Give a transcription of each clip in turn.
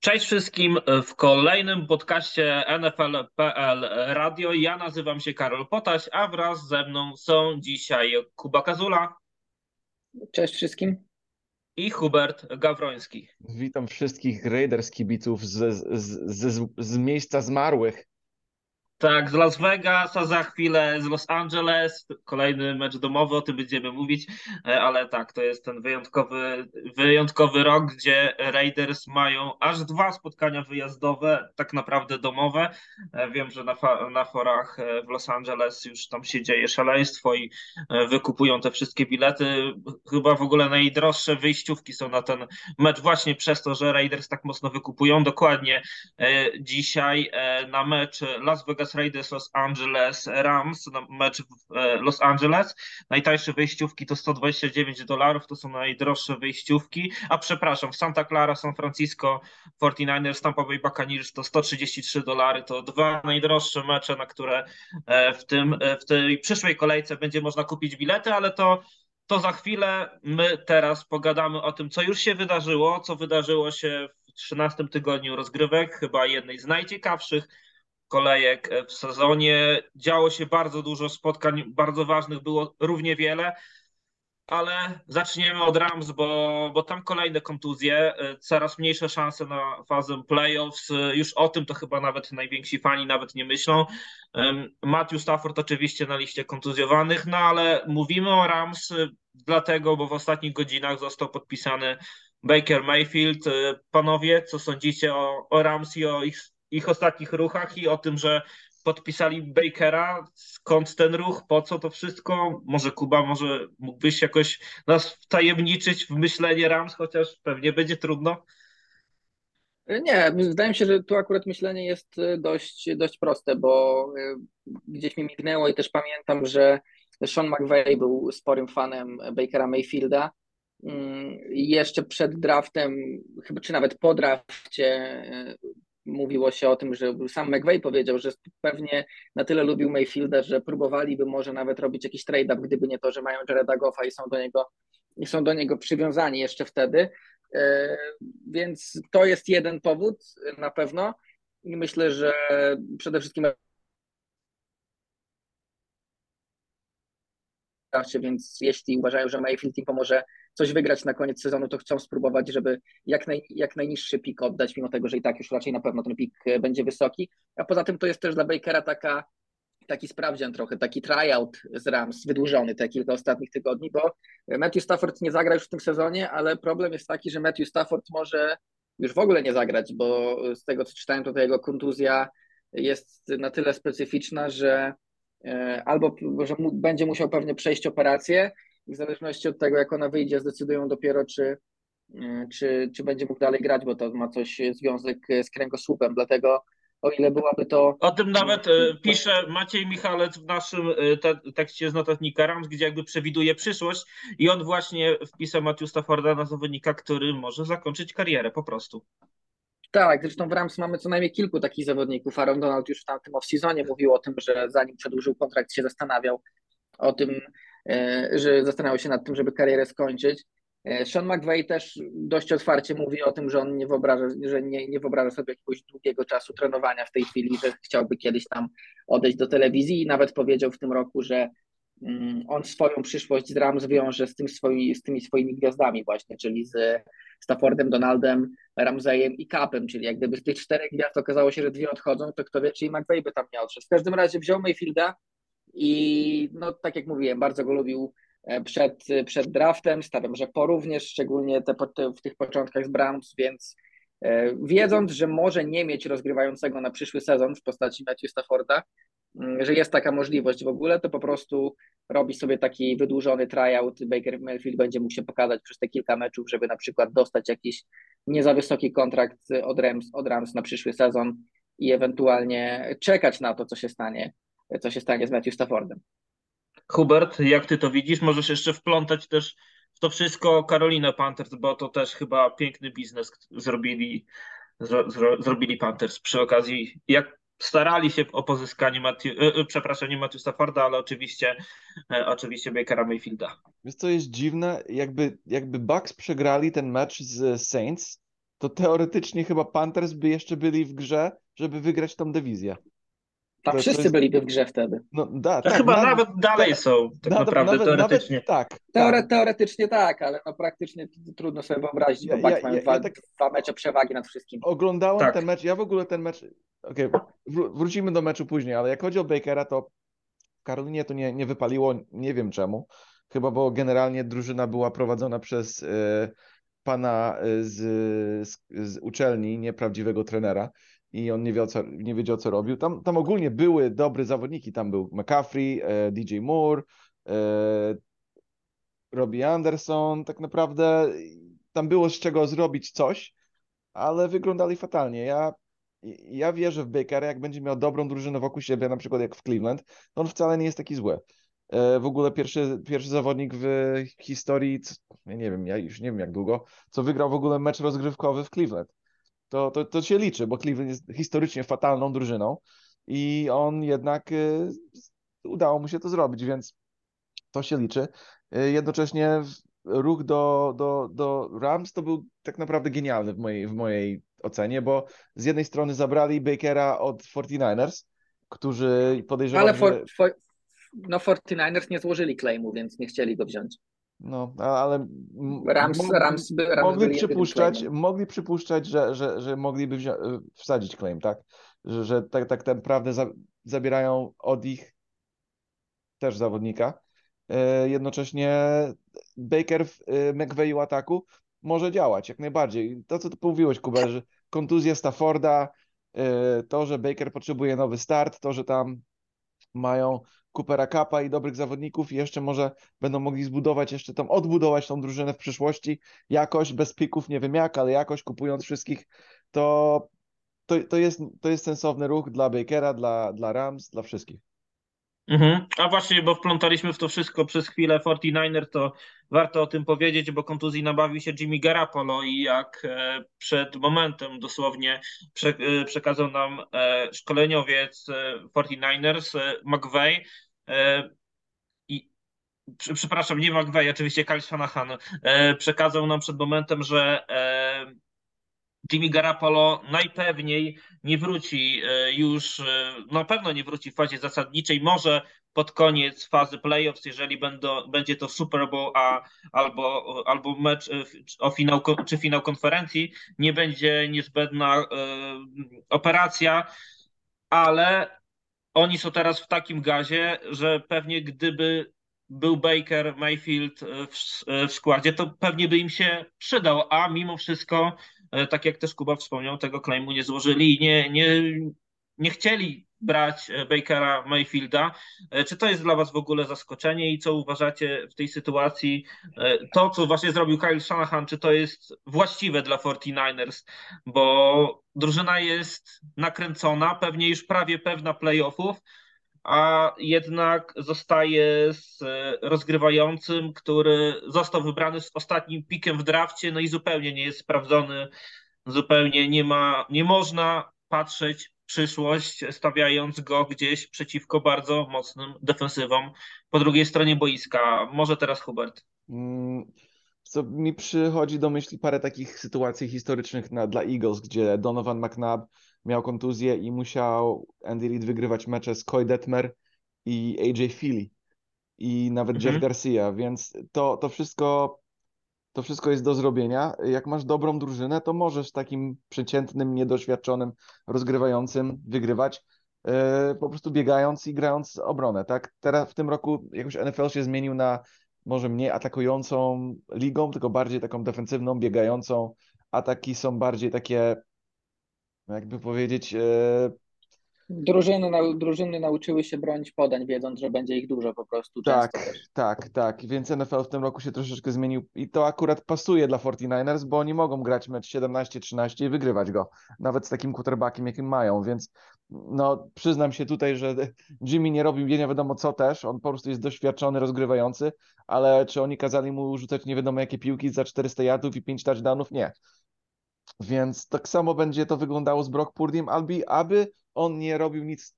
Cześć wszystkim w kolejnym podcaście NFL.pl Radio. Ja nazywam się Karol Potaś, a wraz ze mną są dzisiaj Kuba Kazula. Cześć wszystkim. I Hubert Gawroński. Witam wszystkich Raiders kibiców z, z, z, z miejsca zmarłych. Tak, z Las Vegas, a za chwilę z Los Angeles. Kolejny mecz domowy, o tym będziemy mówić, e, ale tak, to jest ten wyjątkowy, wyjątkowy rok, gdzie Raiders mają aż dwa spotkania wyjazdowe, tak naprawdę domowe. E, wiem, że na, na forach e, w Los Angeles już tam się dzieje szaleństwo i wykupują te wszystkie bilety. Chyba w ogóle najdroższe wyjściówki są na ten mecz właśnie przez to, że Raiders tak mocno wykupują. Dokładnie dzisiaj na mecz Las Vegas Vegas Raiders Los Angeles Rams, mecz w e, Los Angeles. Najtańsze wyjściówki to 129 dolarów, to są najdroższe wyjściówki. A przepraszam, w Santa Clara, San Francisco 49ers, Tampa Bay Buccaneers to 133 dolary. To dwa najdroższe mecze, na które e, w, tym, e, w tej przyszłej kolejce będzie można kupić bilety, ale to to za chwilę my teraz pogadamy o tym, co już się wydarzyło, co wydarzyło się w 13 tygodniu rozgrywek, chyba jednej z najciekawszych kolejek w sezonie. Działo się bardzo dużo spotkań, bardzo ważnych było równie wiele, ale zaczniemy od Rams, bo, bo tam kolejne kontuzje, coraz mniejsze szanse na fazę playoffs. Już o tym to chyba nawet najwięksi fani nawet nie myślą. Matthew Stafford oczywiście na liście kontuzjowanych, no ale mówimy o Rams dlatego, bo w ostatnich godzinach został podpisany Baker Mayfield. Panowie, co sądzicie o, o Rams i o ich ich ostatnich ruchach i o tym, że podpisali Bakera. Skąd ten ruch? Po co to wszystko? Może Kuba, może mógłbyś jakoś nas wtajemniczyć w myślenie Rams, chociaż pewnie będzie trudno. Nie, wydaje mi się, że tu akurat myślenie jest e, dość, dość proste, bo e, gdzieś mi mignęło i też pamiętam, że Sean McVay był sporym fanem Bakera Mayfielda. Mm, jeszcze przed draftem, chyba czy nawet po drafcie, e, mówiło się o tym, że sam McVay powiedział, że pewnie na tyle lubił Mayfielda, że próbowaliby może nawet robić jakiś trade-up, gdyby nie to, że mają Jareda Goffa i są do niego, są do niego przywiązani jeszcze wtedy. E, więc to jest jeden powód na pewno. I myślę, że przede wszystkim więc jeśli uważają, że Mayfield im pomoże coś wygrać na koniec sezonu, to chcą spróbować, żeby jak, naj, jak najniższy pik oddać, mimo tego, że i tak już raczej na pewno ten pik e, będzie wysoki. A poza tym to jest też dla Bakera taka, taki sprawdzian trochę, taki tryout z Rams, wydłużony te kilka ostatnich tygodni, bo Matthew Stafford nie zagra już w tym sezonie, ale problem jest taki, że Matthew Stafford może już w ogóle nie zagrać, bo z tego co czytałem, to ta jego kontuzja jest na tyle specyficzna, że e, albo że będzie musiał pewnie przejść operację, i w zależności od tego, jak ona wyjdzie, zdecydują dopiero, czy, e, czy, czy będzie mógł dalej grać, bo to ma coś związek z kręgosłupem, dlatego o ile byłaby to... O tym nawet e, pisze Maciej Michalec w naszym e, te tekście z notatnika Rams, gdzie jakby przewiduje przyszłość i on właśnie wpisał Matthew Stafforda na zawodnika, który może zakończyć karierę po prostu. Tak, zresztą w Rams mamy co najmniej kilku takich zawodników. Aaron Donald już w tamtym off-seasonie mówił o tym, że zanim przedłużył kontrakt się zastanawiał o tym, E, że zastanawiał się nad tym, żeby karierę skończyć. E, Sean McVay też dość otwarcie mówi o tym, że on nie wyobraża, że nie, nie wyobraża sobie jakiegoś długiego czasu trenowania w tej chwili, że chciałby kiedyś tam odejść do telewizji i nawet powiedział w tym roku, że mm, on swoją przyszłość z Rams wiąże z, tym swoi, z tymi swoimi gwiazdami właśnie, czyli z Staffordem, Donaldem, Ramseyem i Capem, czyli jak gdyby z tych czterech gwiazd okazało się, że dwie odchodzą, to kto wie, czy i McVay by tam miał odszedł. W każdym razie wziął Mayfielda, i no, tak jak mówiłem, bardzo go lubił e, przed, przed draftem. Stawiam, że po również, szczególnie te, te, w tych początkach z Browns, więc e, wiedząc, że może nie mieć rozgrywającego na przyszły sezon w postaci Matthew Stafforda, mm, że jest taka możliwość w ogóle, to po prostu robi sobie taki wydłużony tryout. Baker Mayfield będzie mógł się pokazać przez te kilka meczów, żeby na przykład dostać jakiś nie za wysoki kontrakt od Rams, od Rams na przyszły sezon i ewentualnie czekać na to, co się stanie co się stanie z Matthew Staffordem. Hubert, jak ty to widzisz? Możesz jeszcze wplątać też w to wszystko Carolina Panthers, bo to też chyba piękny biznes zrobili, zro, zro, zrobili Panthers przy okazji, jak starali się o pozyskanie Matthew, e, e, przepraszam, nie Matthew Stafforda, ale oczywiście, e, oczywiście Bakera Mayfielda. Wiesz co jest dziwne? Jakby, jakby Bucks przegrali ten mecz z Saints, to teoretycznie chyba Panthers by jeszcze byli w grze, żeby wygrać tą dywizję. To- to wszyscy jest- byliby w grze wtedy. No, da, To tak, chyba nawet- nawet dalej są, tak nawet- naprawdę, nawet- teoretycznie. Nawet, tak, Teore, tak. teoretycznie tak, ale no praktycznie trudno sobie wyobrazić, Ja- bo Bucks ja- mają ja- dwa, ja tak- dwa mecze przewagi nad wszystkim. Oglądałem Tak. ten mecz, ja w ogóle ten mecz, okej, wró- wrócimy do meczu później, ale jak chodzi o Bakera, to w Karolinie to nie, nie wypaliło, nie wiem czemu, chyba bo generalnie drużyna była prowadzona przez e, pana e, z, z, z uczelni, nieprawdziwego trenera i on nie, wie, co, nie wiedział, co robił. Tam, tam ogólnie były dobre zawodniki, tam był McCaffrey, e, DJ Moore, e, Robbie Anderson, tak naprawdę tam było z czego zrobić coś, ale wyglądali fatalnie. Ja, ja wierzę w Bakera, jak będzie miał dobrą drużynę wokół siebie, na przykład jak w Cleveland, to on wcale nie jest taki zły. E, W ogóle pierwszy, pierwszy zawodnik w historii, ja nie wiem, ja już nie wiem jak długo, co wygrał w ogóle mecz rozgrywkowy w Cleveland. To, to, to się liczy, bo Cleveland jest historycznie fatalną drużyną i on jednak e, udało mu się to zrobić, więc to się liczy. E, Jednocześnie ruch do, do, do Rams to był tak naprawdę genialny w mojej, w mojej ocenie, bo z jednej strony zabrali Bakera od 49ers, którzy podejrzewam, Ale for, for, no 49ers nie złożyli claimu, więc nie chcieli go wziąć. No, ale Rams, mog- Rams, by, Rams mogli przypuszczać, mogli przypuszczać, że, że, że mogliby wzią- wsadzić claim, tak? Że, że tak, tak naprawdę za, zabierają od ich też zawodnika. E, Jednocześnie Baker w e, McVeighu ataku może działać jak najbardziej. To, co ty mówiłeś, Kuba, że kontuzja Stafforda, to, że Baker potrzebuje nowy start, to, że tam mają Coopera Kappa i dobrych zawodników i jeszcze może będą mogli zbudować jeszcze tam, odbudować tą drużynę w przyszłości jakoś, bez pików, nie wiem jak, ale jakoś kupując wszystkich, to, to, to, jest, to jest sensowny ruch dla Bakera, dla, dla Rams, dla wszystkich. Mhm. A właśnie, bo wplątaliśmy w to wszystko przez chwilę 49er, to warto o tym powiedzieć, bo kontuzji nabawił się Jimmy Garapolo i jak e, przed momentem dosłownie e, przekazał nam e, szkoleniowiec e, 49ers e, McVay e, i przy- przepraszam, nie McVay, oczywiście Kyle Shanahan przekazał nam przed momentem, że Jimmy Garapolo najpewniej nie wróci e, już, na pewno nie wróci w fazie zasadniczej, może pod koniec fazy playoffs, jeżeli będą, będzie to Super Bowl a, albo, albo mecz e, o finał, czy finał konferencji, nie będzie niezbędna e, operacja, ale oni są teraz w takim gazie, że pewnie gdyby był Baker, Mayfield w, w składzie, to pewnie by im się przydał, a mimo wszystko, tak jak też Kuba wspomniał, tego claimu nie złożyli i nie, nie, nie chcieli brać e, Bakera, Mayfielda. E, Czy to jest dla Was w ogóle zaskoczenie i co uważacie w tej sytuacji? E, To, co właśnie zrobił Kyle Shanahan, czy to jest właściwe dla 49ers? Bo drużyna jest nakręcona, pewnie już prawie pewna playoffów, a jednak zostaje z e, rozgrywającym, który został wybrany z ostatnim pikiem w drafcie, no i zupełnie nie jest sprawdzony, zupełnie nie ma, nie można patrzeć przyszłość, stawiając go gdzieś przeciwko bardzo mocnym defensywom po drugiej stronie boiska. Może teraz Hubert. Mm, Co mi przychodzi do myśli parę takich sytuacji historycznych na, dla Eagles, gdzie Donovan McNabb miał kontuzję i musiał Andy Reid wygrywać mecze z Coy Detmer i AJ Feely i nawet Mhm. Jeff Garcia, więc to, to wszystko to wszystko jest do zrobienia. Jak masz dobrą drużynę, to możesz takim przeciętnym, niedoświadczonym, rozgrywającym wygrywać, e, po prostu biegając i grając obronę, tak? Teraz w tym roku jakoś NFL się zmienił na może mniej atakującą ligą, tylko bardziej taką defensywną, biegającą. Ataki są bardziej takie, jakby powiedzieć, e, Drużyny, nau, drużyny nauczyły się bronić podań, wiedząc, że będzie ich dużo po prostu. Tak, też. tak, tak. Więc NFL w tym roku się troszeczkę zmienił i to akurat pasuje dla 49ers, bo oni mogą grać mecz 17-13 i wygrywać go, nawet z takim quarterbackiem, jakim mają, więc no przyznam się tutaj, że Jimmy nie robił nie wiadomo co też, on po prostu jest doświadczony, rozgrywający, ale czy oni kazali mu rzucać nie wiadomo jakie piłki za 400 yardów i 5 touchdownów? Nie. Więc tak samo będzie to wyglądało z Brock Purdym, aby, aby on nie robił nic,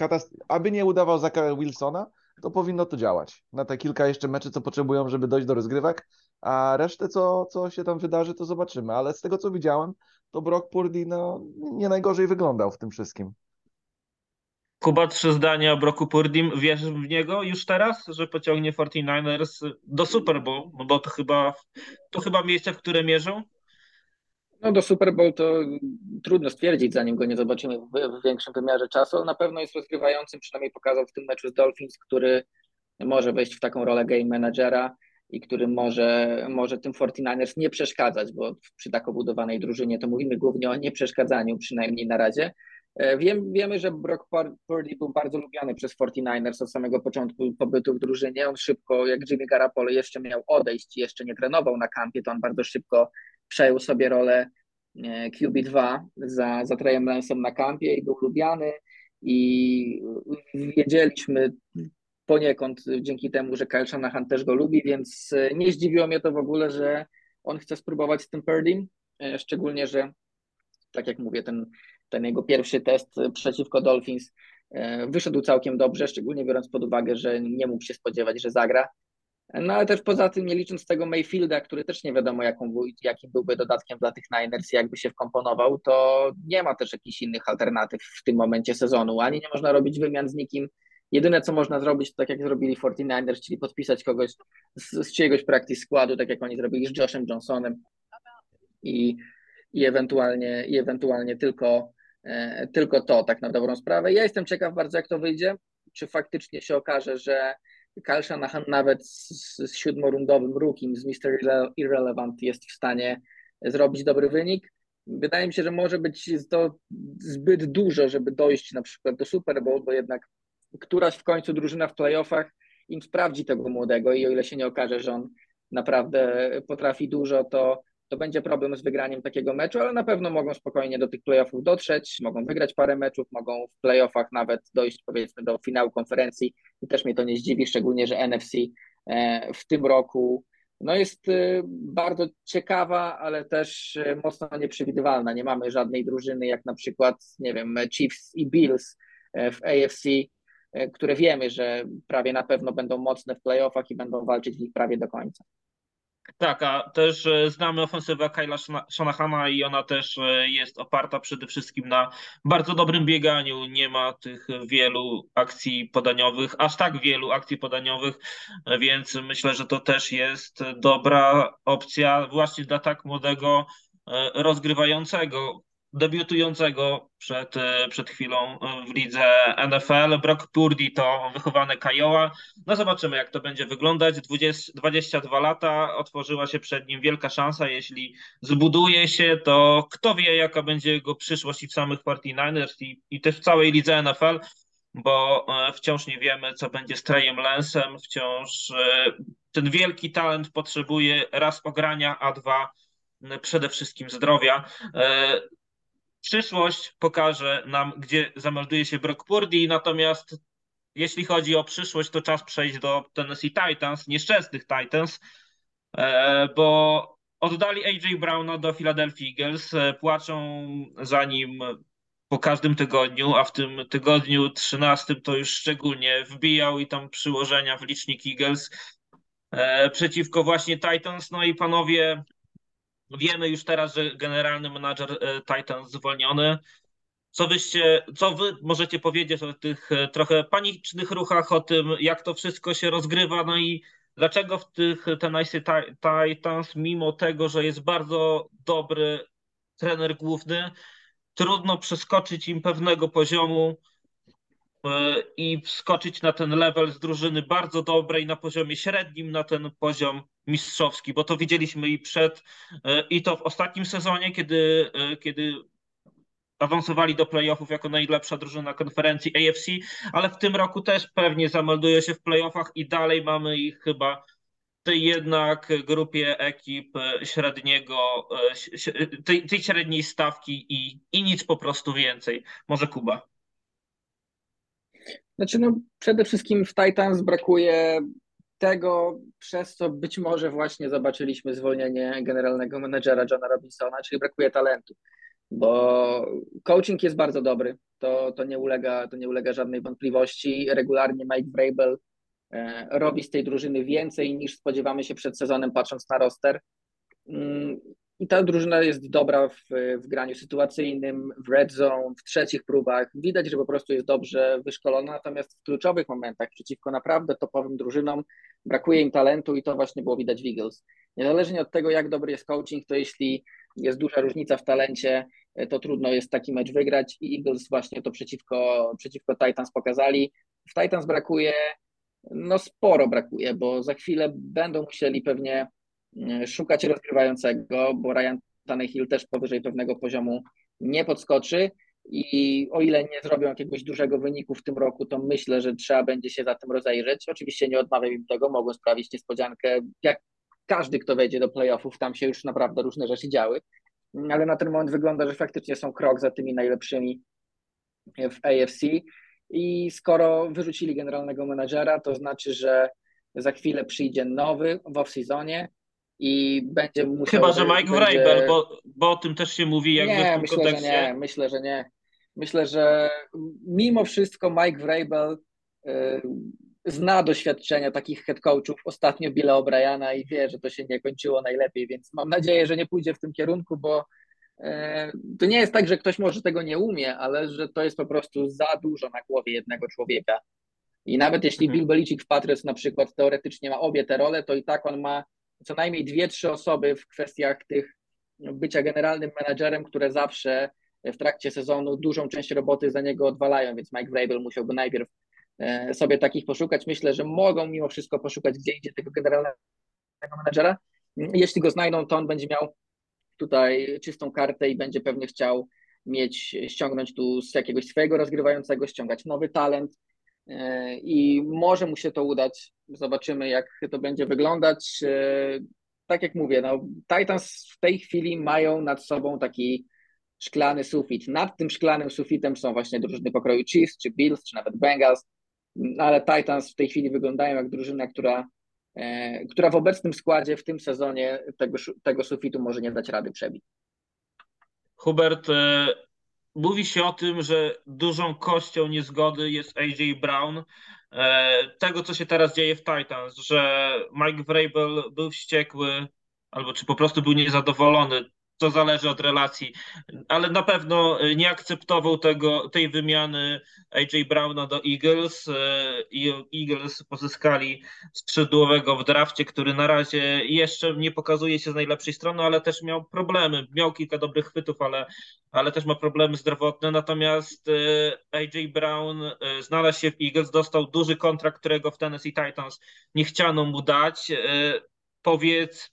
katast- aby nie udawał Zaka Wilsona, to powinno to działać. Na te kilka jeszcze meczy, co potrzebują, żeby dojść do rozgrywek, a resztę, co, co się tam wydarzy, to zobaczymy. Ale z tego, co widziałem, to Brock Purdy no, nie najgorzej wyglądał w tym wszystkim. Kuba, trzy zdania o Broku Purdim. Wierzysz w niego już teraz, że pociągnie 49ers do Super Bowl? No bo to chyba, to chyba miejsce, w które mierzą? No do Super Bowl to trudno stwierdzić, zanim go nie zobaczymy w, w większym wymiarze czasu, na pewno jest rozgrywającym, przynajmniej pokazał w tym meczu z Dolphins, który może wejść w taką rolę game managera i który może, może tym 49ers nie przeszkadzać, bo przy tak obudowanej drużynie to mówimy głównie o nieprzeszkadzaniu, przynajmniej na razie. E, wiem, wiemy, że Brock Purdy był bardzo lubiany przez 49ers od samego początku pobytu w drużynie. On szybko, jak Jimmy Garapolo jeszcze miał odejść, jeszcze nie trenował na kampie, to on bardzo szybko przejął sobie rolę e, QB2 za, za Treyem Lansem na kampie i był lubiany i wiedzieliśmy poniekąd dzięki temu, że Kyle Shanahan też go lubi, więc e, nie zdziwiło mnie to w ogóle, że on chce spróbować z tym Purdym, szczególnie, że tak jak mówię, ten ten jego pierwszy test przeciwko Dolphins e, wyszedł całkiem dobrze, szczególnie biorąc pod uwagę, że nie mógł się spodziewać, że zagra. No ale też poza tym, nie licząc tego Mayfielda, który też nie wiadomo jaką, jakim byłby dodatkiem dla tych Niners, jakby się wkomponował, to nie ma też jakichś innych alternatyw w tym momencie sezonu. Ani nie można robić wymian z nikim. Jedyne, co można zrobić, to tak jak zrobili 49ers, czyli podpisać kogoś z, z czyjegoś składu, tak jak oni zrobili z Joshem Johnsonem i, i, ewentualnie, i ewentualnie tylko E, tylko to, tak na dobrą sprawę. Ja jestem ciekaw bardzo, jak to wyjdzie. Czy faktycznie się okaże, że Kyle Shanahan nawet z, z siódmorundowym rookiem, z Mr. Irrelevant jest w stanie zrobić dobry wynik. Wydaje mi się, że może być to zbyt dużo, żeby dojść na przykład do Super Bowl, bo jednak któraś w końcu drużyna w playoffach im sprawdzi tego młodego i o ile się nie okaże, że on naprawdę potrafi dużo, to to będzie problem z wygraniem takiego meczu, ale na pewno mogą spokojnie do tych playoffów dotrzeć, mogą wygrać parę meczów, mogą w playoffach nawet dojść powiedzmy do finału konferencji i też mnie to nie zdziwi, szczególnie, że NFC e, w tym roku no jest e, bardzo ciekawa, ale też e, mocno nieprzewidywalna. Nie mamy żadnej drużyny jak na przykład, nie wiem, Chiefs i Bills w AFC, które wiemy, że prawie na pewno będą mocne w playoffach i będą walczyć w nich prawie do końca. Tak, a też e, znamy ofensywę Kyla Shanahana i ona też e, jest oparta przede wszystkim na bardzo dobrym bieganiu. Nie ma tych wielu akcji podaniowych, aż tak wielu akcji podaniowych, więc myślę, że to też jest dobra opcja właśnie dla tak młodego e, rozgrywającego debiutującego przed, e, przed chwilą w lidze NFL. Brock Purdy to wychowany Kajoa. No zobaczymy, jak to będzie wyglądać. 20, 22 lata, otworzyła się przed nim wielka szansa. Jeśli zbuduje się, to kto wie, jaka będzie jego przyszłość i w samych 49ers i, i też w całej lidze NFL bo e, wciąż nie wiemy, co będzie z Trejem Lensem, wciąż e, ten wielki talent potrzebuje raz ogrania, a dwa przede wszystkim zdrowia przyszłość pokaże nam, gdzie zamelduje się Brock Purdy, natomiast jeśli chodzi o przyszłość, to czas przejść do Tennessee Titans, nieszczęsnych Titans, e, bo oddali AJ Browna do Philadelphia Eagles, e, płaczą za nim po każdym tygodniu, a w tym tygodniu 13 to już szczególnie wbijał i tam przyłożenia w licznik Eagles e, przeciwko właśnie Titans. No i panowie, Wiemy już teraz, że generalny menadżer e, Titan zwolniony. Co wyście, co wy możecie powiedzieć o tych e, trochę panicznych ruchach, o tym, jak to wszystko się rozgrywa, no i dlaczego w tych Tennessee Titans, mimo tego, że jest bardzo dobry trener główny, trudno przeskoczyć im pewnego poziomu i wskoczyć na ten level z drużyny bardzo dobrej na poziomie średnim, na ten poziom mistrzowski, bo to widzieliśmy i przed, e, i to w ostatnim sezonie, kiedy, e, kiedy awansowali do playoffów jako najlepsza drużyna konferencji AFC, ale w tym roku też pewnie zamelduje się w playoffach i dalej mamy ich chyba tej jednak grupie ekip e, średniego, tej, tej średniej stawki i, i nic po prostu więcej. Może Kuba. Znaczy, no, przede wszystkim w Titans brakuje tego, przez co być może właśnie zobaczyliśmy zwolnienie generalnego menedżera Johna Robinsona, czyli brakuje talentu, bo coaching jest bardzo dobry, to, to, nie, ulega, to nie ulega żadnej wątpliwości. Regularnie Mike Vrabel e, robi z tej drużyny więcej niż spodziewamy się przed sezonem, patrząc na roster. I ta drużyna jest dobra w, w graniu sytuacyjnym, w red zone, w trzecich próbach. Widać, że po prostu jest dobrze wyszkolona, natomiast w kluczowych momentach przeciwko naprawdę topowym drużynom brakuje im talentu i to właśnie było widać w Eagles. Niezależnie od tego, jak dobry jest coaching, to jeśli jest duża różnica w talencie, to trudno jest taki mecz wygrać i Eagles właśnie to przeciwko, przeciwko Titans pokazali. W Titans brakuje, no sporo brakuje, bo za chwilę będą musieli pewnie szukać rozgrywającego, bo Ryan Tannehill też powyżej pewnego poziomu nie podskoczy. I o ile nie zrobią jakiegoś dużego wyniku w tym roku, to myślę, że trzeba będzie się za tym rozejrzeć. Oczywiście nie odmawiam im tego, mogą sprawić niespodziankę, jak każdy, kto wejdzie do playoffów, tam się już naprawdę różne rzeczy działy, ale na ten moment wygląda, że faktycznie są krok za tymi najlepszymi w AFC i skoro wyrzucili generalnego menadżera, to znaczy, że za chwilę przyjdzie nowy w off-seasonie i będzie musiał... Chyba, że Mike będzie... Vrabel, bo, bo o tym też się mówi jakby nie, w tym myślę, kontekście. Że nie, myślę, że nie. Myślę, że mimo wszystko Mike Vrabel y, zna doświadczenia takich head coachów, ostatnio Billa O'Briana i wie, że to się nie kończyło najlepiej, więc mam nadzieję, że nie pójdzie w tym kierunku, bo e, to nie jest tak, że ktoś może tego nie umie, ale że to jest po prostu za dużo na głowie jednego człowieka. I nawet jeśli Mhm. Bill Belichick w Patriots na przykład teoretycznie ma obie te role, to i tak on ma co najmniej dwie, trzy osoby w kwestiach tych bycia generalnym menadżerem, które zawsze w trakcie sezonu dużą część roboty za niego odwalają, więc Mike Vrabel musiałby najpierw e, sobie takich poszukać. Myślę, że mogą mimo wszystko poszukać gdzie indziej tego generalnego menadżera. Jeśli go znajdą, to on będzie miał tutaj czystą kartę i będzie pewnie chciał mieć, ściągnąć tu z jakiegoś swojego rozgrywającego, ściągać nowy talent i może mu się to udać. Zobaczymy, jak to będzie wyglądać. E, Tak jak mówię, no, Titans w tej chwili mają nad sobą taki szklany sufit. Nad tym szklanym sufitem są właśnie drużyny pokroju Chiefs, czy Bills, czy nawet Bengals, ale Titans w tej chwili wyglądają jak drużyna, która, e, która w obecnym składzie w tym sezonie tego, tego sufitu może nie dać rady przebić. Hubert, e, mówi się o tym, że dużą kością niezgody jest AJ Brown. E, Tego, co się teraz dzieje w Titans, że Mike Vrabel był wściekły, albo czy po prostu był niezadowolony, to zależy od relacji, ale na pewno nie akceptował tego, tej wymiany AJ Browna do Eagles e, i Eagles pozyskali skrzydłowego w drafcie, który na razie jeszcze nie pokazuje się z najlepszej strony, ale też miał problemy. Miał kilka dobrych chwytów, ale, ale też ma problemy zdrowotne. Natomiast e, AJ Brown e, znalazł się w Eagles, dostał duży kontrakt, którego w Tennessee Titans nie chciano mu dać. Powiedz,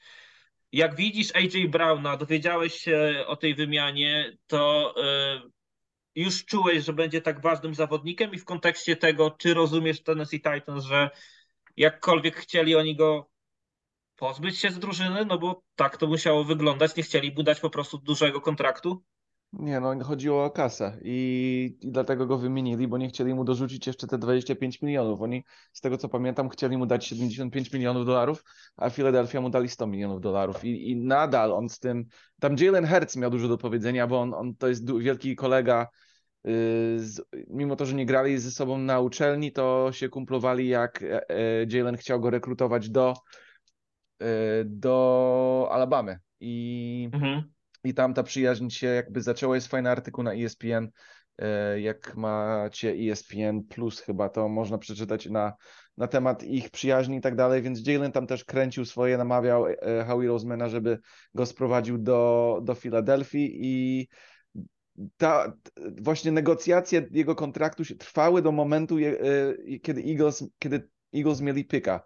jak widzisz AJ Browna, dowiedziałeś się o tej wymianie, to już czułeś, że będzie tak ważnym zawodnikiem i w kontekście tego, czy rozumiesz Tennessee Titans, że jakkolwiek chcieli oni go pozbyć się z drużyny, no bo tak to musiało wyglądać, nie chcieli mu dać po prostu dużego kontraktu? Nie, no chodziło o kasę i, i dlatego go wymienili, bo nie chcieli mu dorzucić jeszcze te 25 milionów. Oni, z tego co pamiętam, chcieli mu dać 75 milionów dolarów, a Philadelphia mu dali 100 milionów dolarów i, i nadal on z tym, tam Jalen Hurts miał dużo do powiedzenia, bo on, on to jest wielki kolega, yy, z, mimo to, że nie grali ze sobą na uczelni, to się kumplowali jak e, Jalen chciał go rekrutować do, e, do Alabamy i Mhm. I tam ta przyjaźń się jakby zaczęła. Jest fajny artykuł na ESPN. e, Jak macie ESPN Plus chyba, to można przeczytać na, na temat ich przyjaźni i tak dalej, więc Jalen tam też kręcił swoje, namawiał e, Howie Rosemana, żeby go sprowadził do, do Filadelfii i ta właśnie negocjacje jego kontraktu się trwały do momentu, e, kiedy Eagles, kiedy Eagles mieli pyka.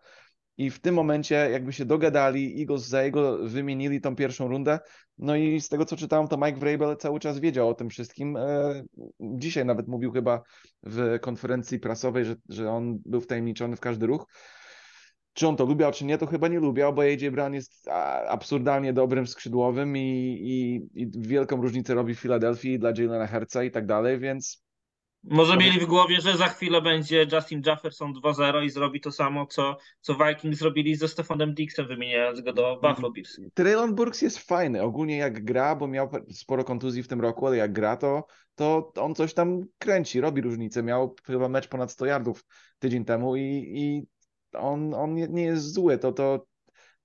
I w tym momencie jakby się dogadali, Eagles za jego wymienili tą pierwszą rundę. No i z tego co czytałem, to Mike Vrabel cały czas wiedział o tym wszystkim. E, Dzisiaj nawet mówił chyba w konferencji prasowej, że, że on był wtajemniczony w każdy ruch. Czy on to lubiał, czy nie, to chyba nie lubiał, bo AJ Brown jest absurdalnie dobrym skrzydłowym i, i, i wielką różnicę robi w Filadelfii dla Jalena Herca i tak dalej, więc Może mieli w głowie, że za chwilę będzie Justin Jefferson 2-0 i zrobi to samo, co, co Vikings zrobili ze Stefanem Dixem, wymieniając go do Buffalo Bills. Traylon Burks jest fajny, ogólnie jak gra, bo miał sporo kontuzji w tym roku, ale jak gra, to, to on coś tam kręci, robi różnicę. Miał chyba mecz ponad 100 yardów tydzień temu i, i on, on nie, nie jest zły, to, to,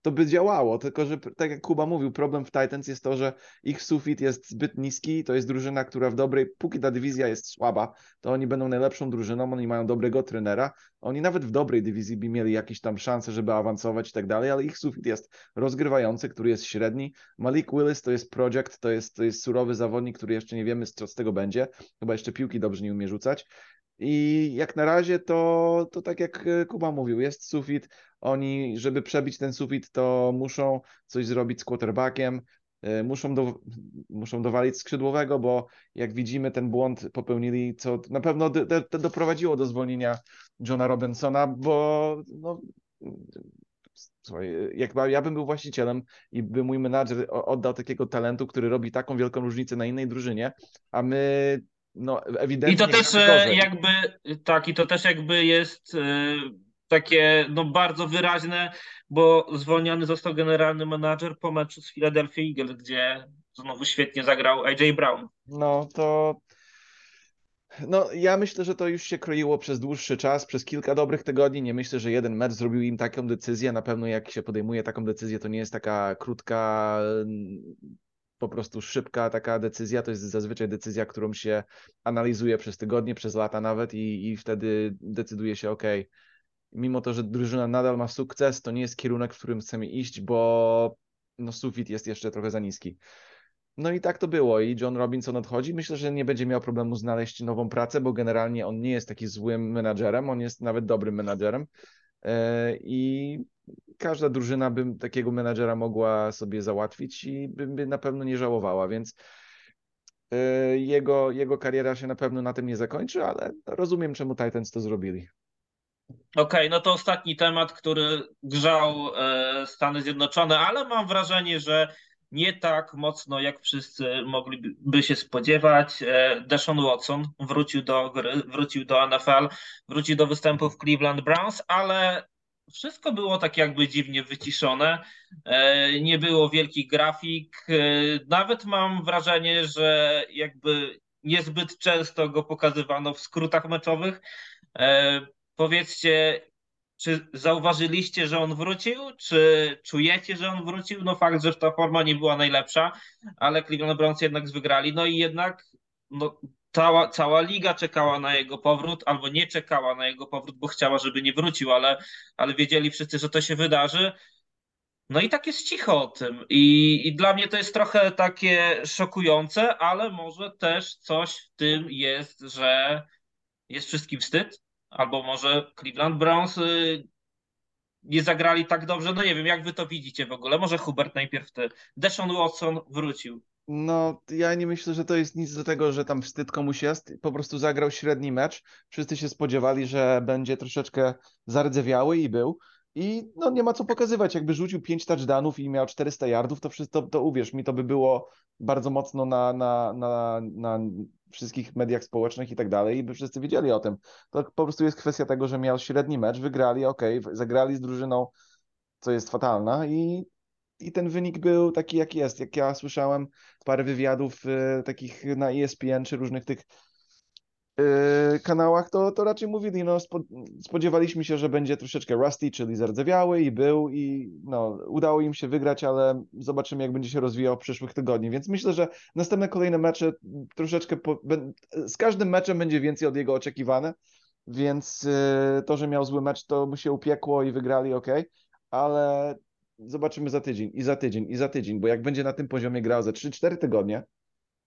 to by działało, tylko że tak jak Kuba mówił, problem w Titans jest to, że ich sufit jest zbyt niski, to jest drużyna, która w dobrej, póki ta dywizja jest słaba, to oni będą najlepszą drużyną, oni mają dobrego trenera, oni nawet w dobrej dywizji by mieli jakieś tam szanse, żeby awansować i tak dalej, ale ich sufit jest rozgrywający, który jest średni. Malik Willis to jest project, to jest, to jest surowy zawodnik, który jeszcze nie wiemy, co z tego będzie, chyba jeszcze piłki dobrze nie umie rzucać. I jak na razie to, to tak jak Kuba mówił, jest sufit. Oni, żeby przebić ten sufit, to muszą coś zrobić z quarterbackiem, e, muszą, do, muszą dowalić skrzydłowego, bo jak widzimy, ten błąd popełnili, co na pewno do, doprowadziło do zwolnienia Johna Robinsona, bo no, Słuchaj, jak ja bym był właścicielem i by mój menadżer oddał takiego talentu, który robi taką wielką różnicę na innej drużynie, a my no ewidentnie. I to też e, jakby, tak, i to też jakby jest e, takie no, bardzo wyraźne, bo zwolniony został generalny menadżer po meczu z Philadelphia Eagles, gdzie znowu świetnie zagrał AJ Brown. No to. No, ja myślę, że to już się kroiło przez dłuższy czas, przez kilka dobrych tygodni. Nie myślę, że jeden mecz zrobił im taką decyzję. Na pewno, jak się podejmuje taką decyzję, to nie jest taka krótka po prostu szybka taka decyzja, to jest zazwyczaj decyzja, którą się analizuje przez tygodnie, przez lata nawet i, i wtedy decyduje się, ok, mimo to, że drużyna nadal ma sukces, to nie jest kierunek, w którym chcemy iść, bo no, sufit jest jeszcze trochę za niski. No i tak to było i John Robinson odchodzi. Myślę, że nie będzie miał problemu znaleźć nową pracę, bo generalnie on nie jest taki złym menadżerem, on jest nawet dobrym menadżerem. E, I każda drużyna by takiego menadżera mogła sobie załatwić i by, by na pewno nie żałowała, więc e, jego, jego kariera się na pewno na tym nie zakończy, ale rozumiem, czemu Titans to zrobili. Okej, okay, no to ostatni temat, który grzał e, Stany Zjednoczone, ale mam wrażenie, że nie tak mocno, jak wszyscy mogliby się spodziewać. Deshaun Watson wrócił do gry, wrócił do NFL, wrócił do występów Cleveland Browns, ale wszystko było tak jakby dziwnie wyciszone. E, nie było wielkich grafik. E, nawet mam wrażenie, że jakby niezbyt często go pokazywano w skrótach meczowych. Powiedzcie, czy zauważyliście, że on wrócił? Czy czujecie, że on wrócił? No fakt, że ta forma nie była najlepsza, ale Cleveland Browns jednak wygrali. No i jednak no, cała, cała liga czekała na jego powrót, albo nie czekała na jego powrót, bo chciała, żeby nie wrócił, ale, ale wiedzieli wszyscy, że to się wydarzy. No i tak jest cicho o tym. I, I dla mnie to jest trochę takie szokujące, ale może też coś w tym jest, że jest wszystkim wstyd, albo może Cleveland Browns y, nie zagrali tak dobrze. No nie wiem, jak wy to widzicie w ogóle. Może Hubert najpierw ty. Deshaun Watson wrócił. No, ja nie myślę, że to jest nic do tego, że tam wstyd komuś jest. Po prostu zagrał średni mecz. Wszyscy się spodziewali, że będzie troszeczkę zardzewiały i był. I no nie ma co pokazywać. Jakby rzucił 5 touchdownów i miał 400 yardów, to, wszystko, to uwierz mi, to by było bardzo mocno na, na, na, na wszystkich mediach społecznych i tak dalej i by wszyscy wiedzieli o tym. To po prostu jest kwestia tego, że miał średni mecz, wygrali, ok, zagrali z drużyną, co jest fatalna i i ten wynik był taki, jak jest. Jak ja słyszałem parę wywiadów y, takich na ESPN czy różnych tych kanałach, to, to raczej mówili, no spodziewaliśmy się, że będzie troszeczkę rusty, czyli zardzewiały i był i no, udało im się wygrać, ale zobaczymy, jak będzie się rozwijał w przyszłych tygodniach. Więc myślę, że następne kolejne mecze troszeczkę, po, z każdym meczem będzie więcej od jego oczekiwane, więc y, to, że miał zły mecz, to mu się upiekło i wygrali, ok, ale zobaczymy za tydzień i za tydzień i za tydzień, bo jak będzie na tym poziomie grał za 3-4 tygodnie,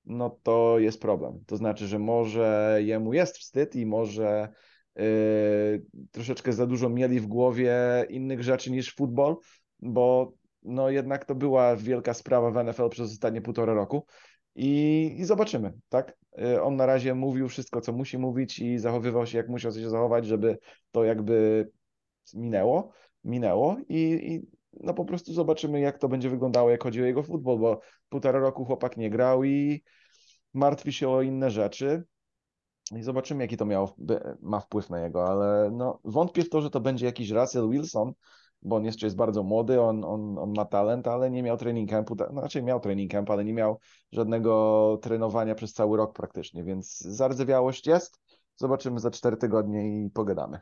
no to jest problem. To znaczy, że może jemu jest wstyd i może yy, troszeczkę za dużo mieli w głowie innych rzeczy niż futbol, bo no jednak to była wielka sprawa w NFL przez ostatnie półtora roku. I, I, zobaczymy, tak? Yy, on na razie mówił wszystko, co musi mówić i zachowywał się, jak musiał się zachować, żeby to jakby minęło, minęło i, i no po prostu zobaczymy, jak to będzie wyglądało, jak chodzi o jego futbol, bo półtora roku chłopak nie grał i martwi się o inne rzeczy. I zobaczymy, jaki to miał, ma wpływ na jego, ale no, wątpię w to, że to będzie jakiś Russell Wilson, bo on jeszcze jest bardzo młody, on, on, on ma talent, ale nie miał training campu, no, raczej miał training camp, ale nie miał żadnego trenowania przez cały rok praktycznie, więc zardzewiałość jest. Zobaczymy za cztery tygodnie i pogadamy.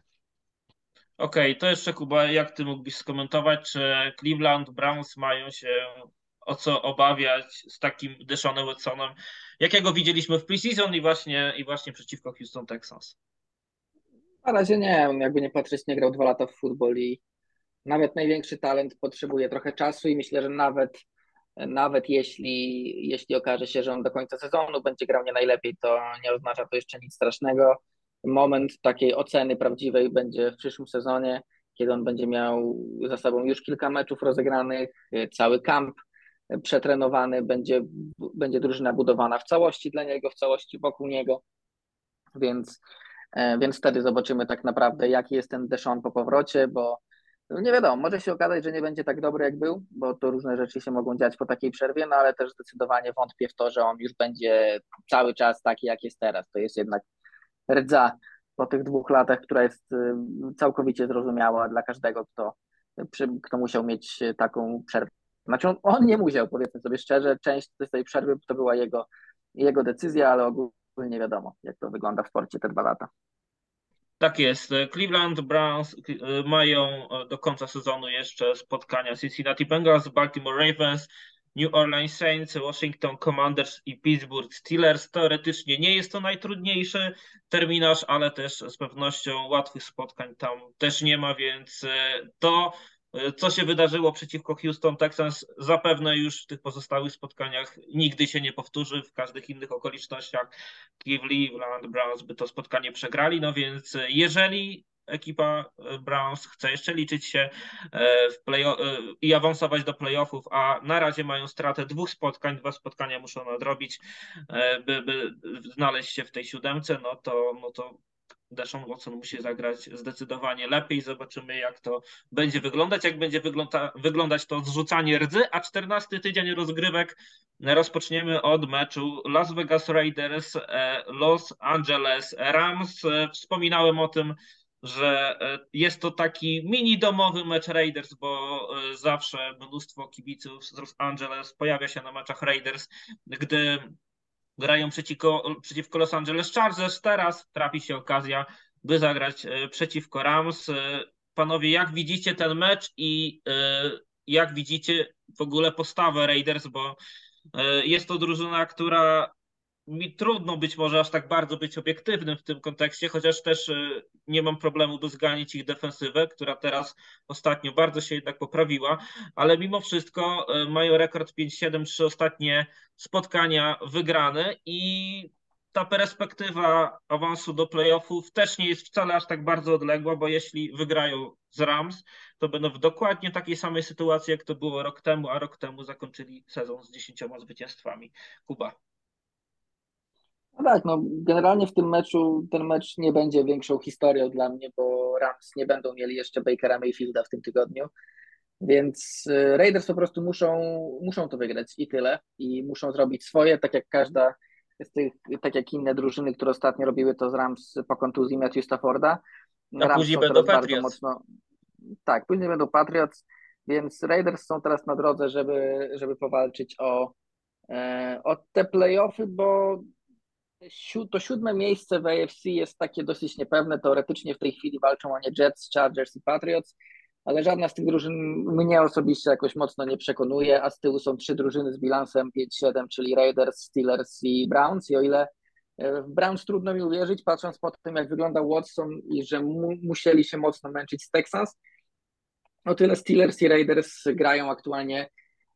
Okej, okay, to jeszcze Kuba, jak ty mógłbyś skomentować, czy Cleveland Browns mają się o co obawiać z takim Deshaunem Watsonem, jakiego widzieliśmy w preseason i właśnie, i właśnie przeciwko Houston Texans? Na razie nie, jakby nie patrzeć, nie grał dwa lata w futbol i nawet największy talent potrzebuje trochę czasu i myślę, że nawet nawet jeśli, jeśli okaże się, że on do końca sezonu będzie grał nie najlepiej, to nie oznacza to jeszcze nic strasznego. Moment takiej oceny prawdziwej będzie w przyszłym sezonie, kiedy on będzie miał za sobą już kilka meczów rozegranych, cały kamp przetrenowany, będzie, będzie drużyna budowana w całości dla niego, w całości wokół niego, więc, więc wtedy zobaczymy tak naprawdę, jaki jest ten Deshaun po powrocie, bo no nie wiadomo, może się okazać, że nie będzie tak dobry jak był, bo to różne rzeczy się mogą dziać po takiej przerwie, no ale też zdecydowanie wątpię w to, że on już będzie cały czas taki, jak jest teraz. To jest jednak rdza po tych dwóch latach, która jest y, całkowicie zrozumiała dla każdego, kto, kto musiał mieć taką przerwę. Znaczy on, on nie musiał, powiedzmy sobie szczerze, część z tej przerwy to była jego, jego decyzja, ale ogólnie wiadomo, jak to wygląda w sporcie te dwa lata. Tak jest. Cleveland Browns y, mają y, do końca sezonu jeszcze spotkania Cincinnati Bengals, Baltimore Ravens, New Orleans Saints, Washington Commanders i Pittsburgh Steelers. Teoretycznie nie jest to najtrudniejszy terminarz, ale też z pewnością łatwych spotkań tam też nie ma, więc y, to co się wydarzyło przeciwko Houston Texans, zapewne już w tych pozostałych spotkaniach nigdy się nie powtórzy. W każdych innych okolicznościach Cleveland Browns by to spotkanie przegrali. No więc jeżeli ekipa Browns chce jeszcze liczyć się e, w play e, i awansować do playoffów, a na razie mają stratę dwóch spotkań, dwa spotkania muszą nadrobić, e, by, by znaleźć się w tej siódemce, no to, no to Deshaun Watson musi zagrać zdecydowanie lepiej. Zobaczymy, jak to będzie wyglądać, jak będzie wygląda, wyglądać to zrzucanie rdzy, a 14 tydzień rozgrywek rozpoczniemy od meczu Las Vegas Raiders, e, Los Angeles Rams. E, wspominałem o tym, że e, jest to taki mini domowy mecz Raiders, bo zawsze mnóstwo kibiców z Los Angeles pojawia się na meczach Raiders, gdy grają przeciwko, przeciwko Los Angeles Chargers. Teraz trafi się okazja, by zagrać e, przeciwko Rams. E, panowie, jak widzicie ten mecz i e, jak widzicie w ogóle postawę Raiders, bo jest to drużyna, która mi trudno być może aż tak bardzo być obiektywnym w tym kontekście, chociaż też y, nie mam problemu, by zganić ich defensywę, która teraz ostatnio bardzo się jednak poprawiła, ale mimo wszystko y, mają rekord 5-7, trzy ostatnie spotkania wygrane i ta perspektywa awansu do playoffów też nie jest wcale aż tak bardzo odległa, bo jeśli wygrają z Rams, to będą w dokładnie takiej samej sytuacji, jak to było rok temu, a rok temu zakończyli sezon z dziesięcioma zwycięstwami. Kuba. No tak, no generalnie w tym meczu ten mecz nie będzie większą historią dla mnie, bo Rams nie będą mieli jeszcze Bakera Mayfielda w tym tygodniu, więc y, Raiders po prostu muszą, muszą to wygrać i tyle. I muszą zrobić swoje, tak jak każda z tych, tak jak inne drużyny, które ostatnio robiły to z Rams po kontuzji Matthew Stafforda. A Rams później będą Patriots. Mocno, tak, później będą Patriots, więc Raiders są teraz na drodze, żeby, żeby powalczyć o, e, o te playoffy, bo to siódme miejsce w AFC jest takie dosyć niepewne. Teoretycznie w tej chwili walczą o nie Jets, Chargers i Patriots, ale żadna z tych drużyn mnie osobiście jakoś mocno nie przekonuje, a z tyłu są trzy drużyny z bilansem 5-7, czyli Raiders, Steelers i Browns. I o ile e, w Browns trudno mi uwierzyć, patrząc po tym, jak wygląda Watson i że mu, musieli się mocno męczyć z Texans, o tyle Steelers i Raiders grają aktualnie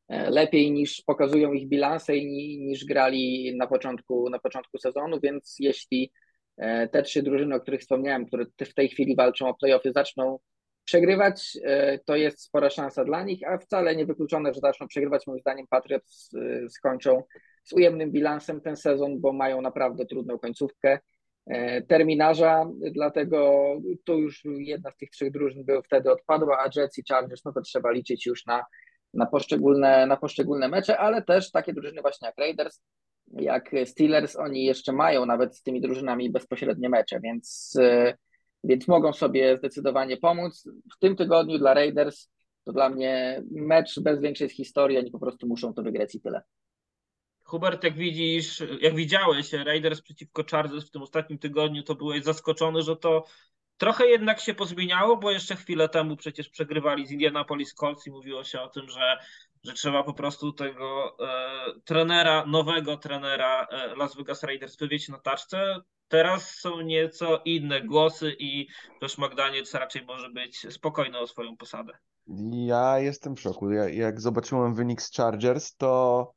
lepiej niż pokazują ich bilanse i niż grali na początku, na początku sezonu, więc jeśli e, te trzy drużyny, o których wspomniałem, które w tej chwili walczą o playoffy, zaczną przegrywać, e, to jest spora szansa dla nich, a wcale nie wykluczone, że zaczną przegrywać. Moim zdaniem Patriots skończą z ujemnym bilansem ten sezon, bo mają naprawdę trudną końcówkę terminarza, dlatego tu już jedna z tych trzech drużyn by wtedy odpadła, a Jets i Chargers, no to trzeba liczyć już na na poszczególne, na poszczególne mecze, ale też takie drużyny właśnie jak Raiders, jak Steelers, oni jeszcze mają nawet z tymi drużynami bezpośrednie mecze, więc, e, więc mogą sobie zdecydowanie pomóc. W tym tygodniu dla Raiders to dla mnie mecz bez większej historii, oni po prostu muszą to wygrać i tyle. Hubert, jak widzisz, jak widziałeś Raiders przeciwko Chargers w tym ostatnim tygodniu, to byłeś zaskoczony, że to Trochę jednak się pozmieniało, bo jeszcze chwilę temu przecież przegrywali z Indianapolis Colts i mówiło się o tym, że, że trzeba po prostu tego e, trenera, nowego trenera e, Las Vegas Raiders wywieźć na taczce. Teraz są nieco inne głosy i Josh McDaniels raczej może być spokojny o swoją posadę. Ja jestem w szoku. Ja, jak zobaczyłem wynik z Chargers, to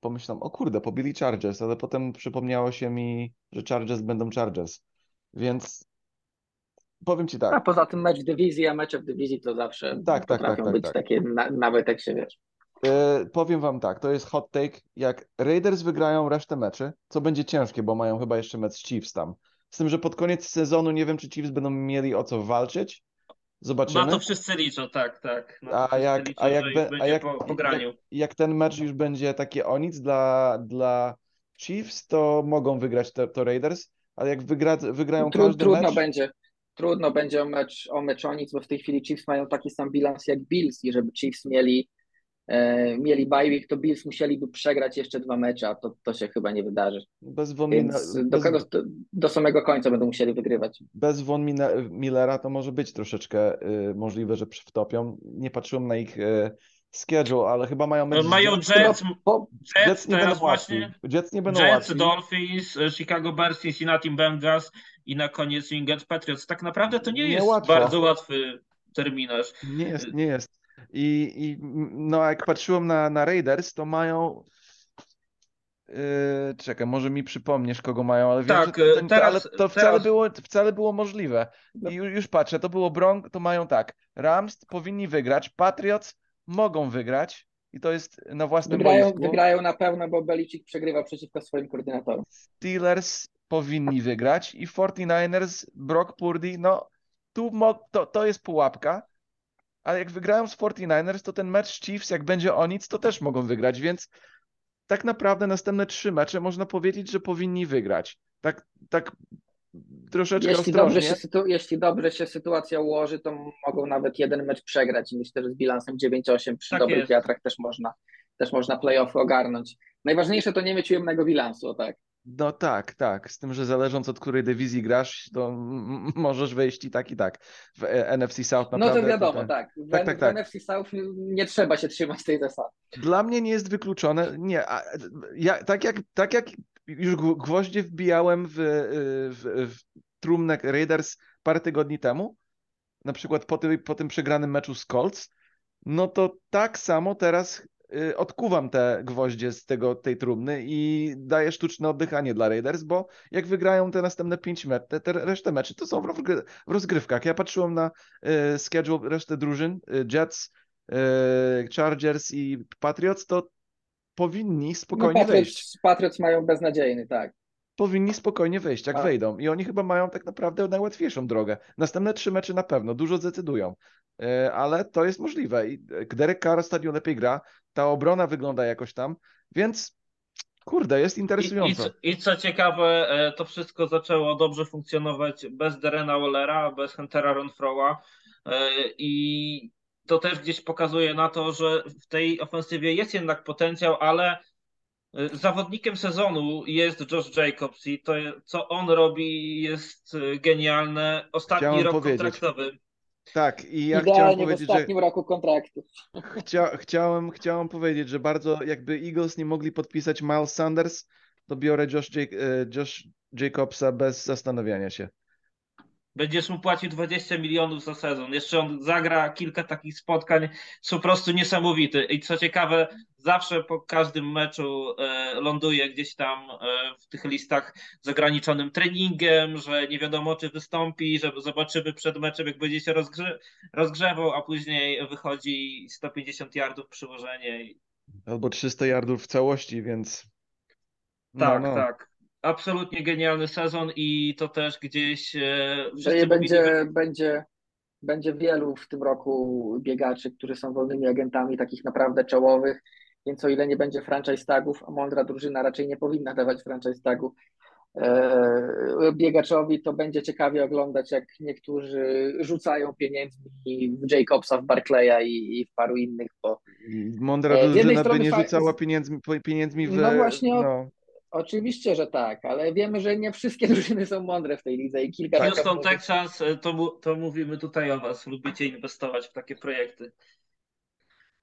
pomyślałem, o kurde, pobili Chargers, ale potem przypomniało się mi, że Chargers będą Chargers. Więc powiem ci A tak. poza tym mecz w dywizji, a mecze w dywizji to zawsze Tak, tak, tak, potrafią tak, być tak. takie, na, nawet jak się wiesz. E, powiem wam tak, to jest hot take. Jak Raiders wygrają resztę meczy, co będzie ciężkie, bo mają chyba jeszcze mecz z Chiefs tam. Z tym, że pod koniec sezonu nie wiem, czy Chiefs będą mieli o co walczyć. Na Zobaczymy. to wszyscy liczą, tak, tak. Na A jak, liczą, a jak, a będzie jak, po, po jak, jak ten mecz już będzie takie o nic dla, dla Chiefs, to mogą wygrać to, to Raiders, ale jak wygra, wygrają Tru, każdy trudno mecz, będzie. Trudno będzie o mecz, o mecz o nic, bo w tej chwili Chiefs mają taki sam bilans jak Bills i żeby Chiefs mieli, e, mieli bye week, to Bills musieliby przegrać jeszcze dwa mecze, a to, to się chyba nie wydarzy. bez Von, do, bez, kogo, do, do samego końca będą musieli wygrywać. bez Von Mina, Millera to może być troszeczkę y, możliwe, że wtopią. Nie patrzyłem na ich y, schedule, ale chyba mają mecz z Mają Jets. Jets, Po, Jets Jets nie teraz właśnie. Jets nie będą Jets, łatwi. Dolphins, Chicago Bears, Cincinnati Bengals i na koniec New England Patriots. Tak naprawdę to nie, Nie jest łatwo. bardzo łatwy terminarz. Nie jest, nie jest. I, i no, jak patrzyłem na, na Raiders, to mają. Yy, czekaj, może mi przypomniesz, kogo mają, ale wiem, Tak, że to, teraz- ale to wcale, teraz- było, wcale było możliwe. No. I ju- już patrzę, to było Bronk, to mają tak. Rams powinni wygrać, Patriots mogą wygrać i to jest na własnym wygrają, boisku. wygrają na pewno, bo Belichick przegrywa przeciwko swoim koordynatorom. Steelers powinni wygrać i 49ers, Brock Purdy, no tu to, to jest pułapka, ale jak wygrają z 49ers, to ten mecz Chiefs, jak będzie o nic, to też mogą wygrać, więc tak naprawdę następne trzy mecze można powiedzieć, że powinni wygrać. Tak, tak troszeczkę Jeśli dobrze, ostrożnie. się, sytu- jeśli dobrze się sytuacja ułoży, to mogą nawet jeden mecz przegrać i myślę, że z bilansem 9-8 przy Tak dobrych jest. wiatrach też można, też można playoffy ogarnąć. Najważniejsze to nie mieć ujemnego bilansu, o tak. No tak, tak. Z tym, że zależąc od której dywizji grasz, to m- możesz wejść i tak, i tak. W e, NFC South No naprawdę. to wiadomo, tutaj- tak. W, Tak, tak, w tak. NFC South nie, nie trzeba się trzymać tej zasady. Dla mnie nie jest wykluczone. Nie, a, ja, tak, jak, tak jak już gw- gwoździe wbijałem w, w, w trumnę Raiders parę tygodni temu, na przykład po, tym po tym przegranym meczu z Colts, no to tak samo teraz y, odkuwam te gwoździe z tego, tej trumny i daję sztuczne oddychanie dla Raiders, bo jak wygrają te następne pięć meczów, te, resztę meczy, to są w rozgry- w rozgrywkach. Ja patrzyłem na y, schedule reszty drużyn, y, Jets, y, Chargers i Patriots, to powinni No, spokojnie wejść. Patriots, Patriots mają beznadziejny, tak. Powinni spokojnie wejść, jak Tak. wejdą. I oni chyba mają tak naprawdę najłatwiejszą drogę. Następne trzy mecze na pewno, dużo zdecydują. E, Ale to jest możliwe. I e, Derek Carr ostatnio lepiej gra, ta obrona wygląda jakoś tam, więc kurde, jest I, i, co- I co ciekawe, e, to wszystko zaczęło dobrze funkcjonować bez Derena Wallera, bez Huntera Renfroa e, i to też gdzieś pokazuje na to, że w tej ofensywie jest jednak potencjał, ale e, zawodnikiem sezonu jest Josh Jacobs i to, co on robi jest e, genialne. Ostatni Chciałem rok powiedzieć. kontraktowy. Tak, i ja chciałem Idealnie w powiedzieć, że ostatnim roku kontraktu. chcia, chciałem, chciałem powiedzieć, że bardzo jakby Eagles nie mogli podpisać Miles Sanders, to biorę Josh, Jake, e, Josh Jacobsa bez zastanawiania się. Będziesz mu płacił 20 milionów za sezon. Jeszcze on zagra kilka takich spotkań, jest po prostu niesamowity. I co ciekawe, zawsze po każdym meczu e, ląduje gdzieś tam e, w tych listach z ograniczonym treningiem, że nie wiadomo czy wystąpi, że zobaczymy przed meczem, jak będzie się rozgrze rozgrzewał, a później wychodzi 150 yardów przyłożenie. Albo 300 yardów w całości, więc. no, Tak, no. tak. Absolutnie genialny sezon i to też gdzieś e, Że mówili, będzie, będzie, będzie wielu w tym roku biegaczy, którzy są wolnymi agentami, takich naprawdę czołowych, więc o ile nie będzie franchise tagów, a mądra drużyna raczej nie powinna dawać franchise tagu e, biegaczowi, to będzie ciekawie oglądać, jak niektórzy rzucają pieniędzmi w Jacobsa, w Barclaya i, i w paru innych, bo Mądra E, drużyna by nie fa- rzucała pieniędzmi, pieniędzmi w. No właśnie no. Oczywiście, że tak, ale wiemy, że nie wszystkie drużyny są mądre w tej lidze i kilka Houston taka może- Texans, e, to, to mówimy tutaj o was. Lubicie inwestować w takie projekty.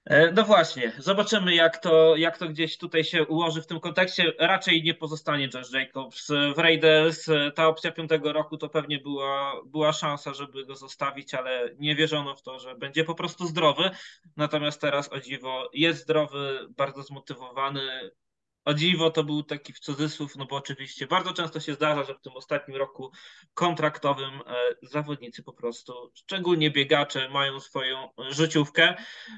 E, No właśnie, zobaczymy jak to, jak to gdzieś tutaj się ułoży w tym kontekście. Raczej nie pozostanie Josh Jacobs w Raiders. E, Ta opcja piątego roku to pewnie była, była szansa, żeby go zostawić, ale nie wierzono w to, że będzie po prostu zdrowy. Natomiast teraz o dziwo jest zdrowy, bardzo zmotywowany. O dziwo to był taki w cudzysłów, no bo oczywiście bardzo często się zdarza, że w tym ostatnim roku kontraktowym e, zawodnicy po prostu, szczególnie biegacze, mają swoją życiówkę.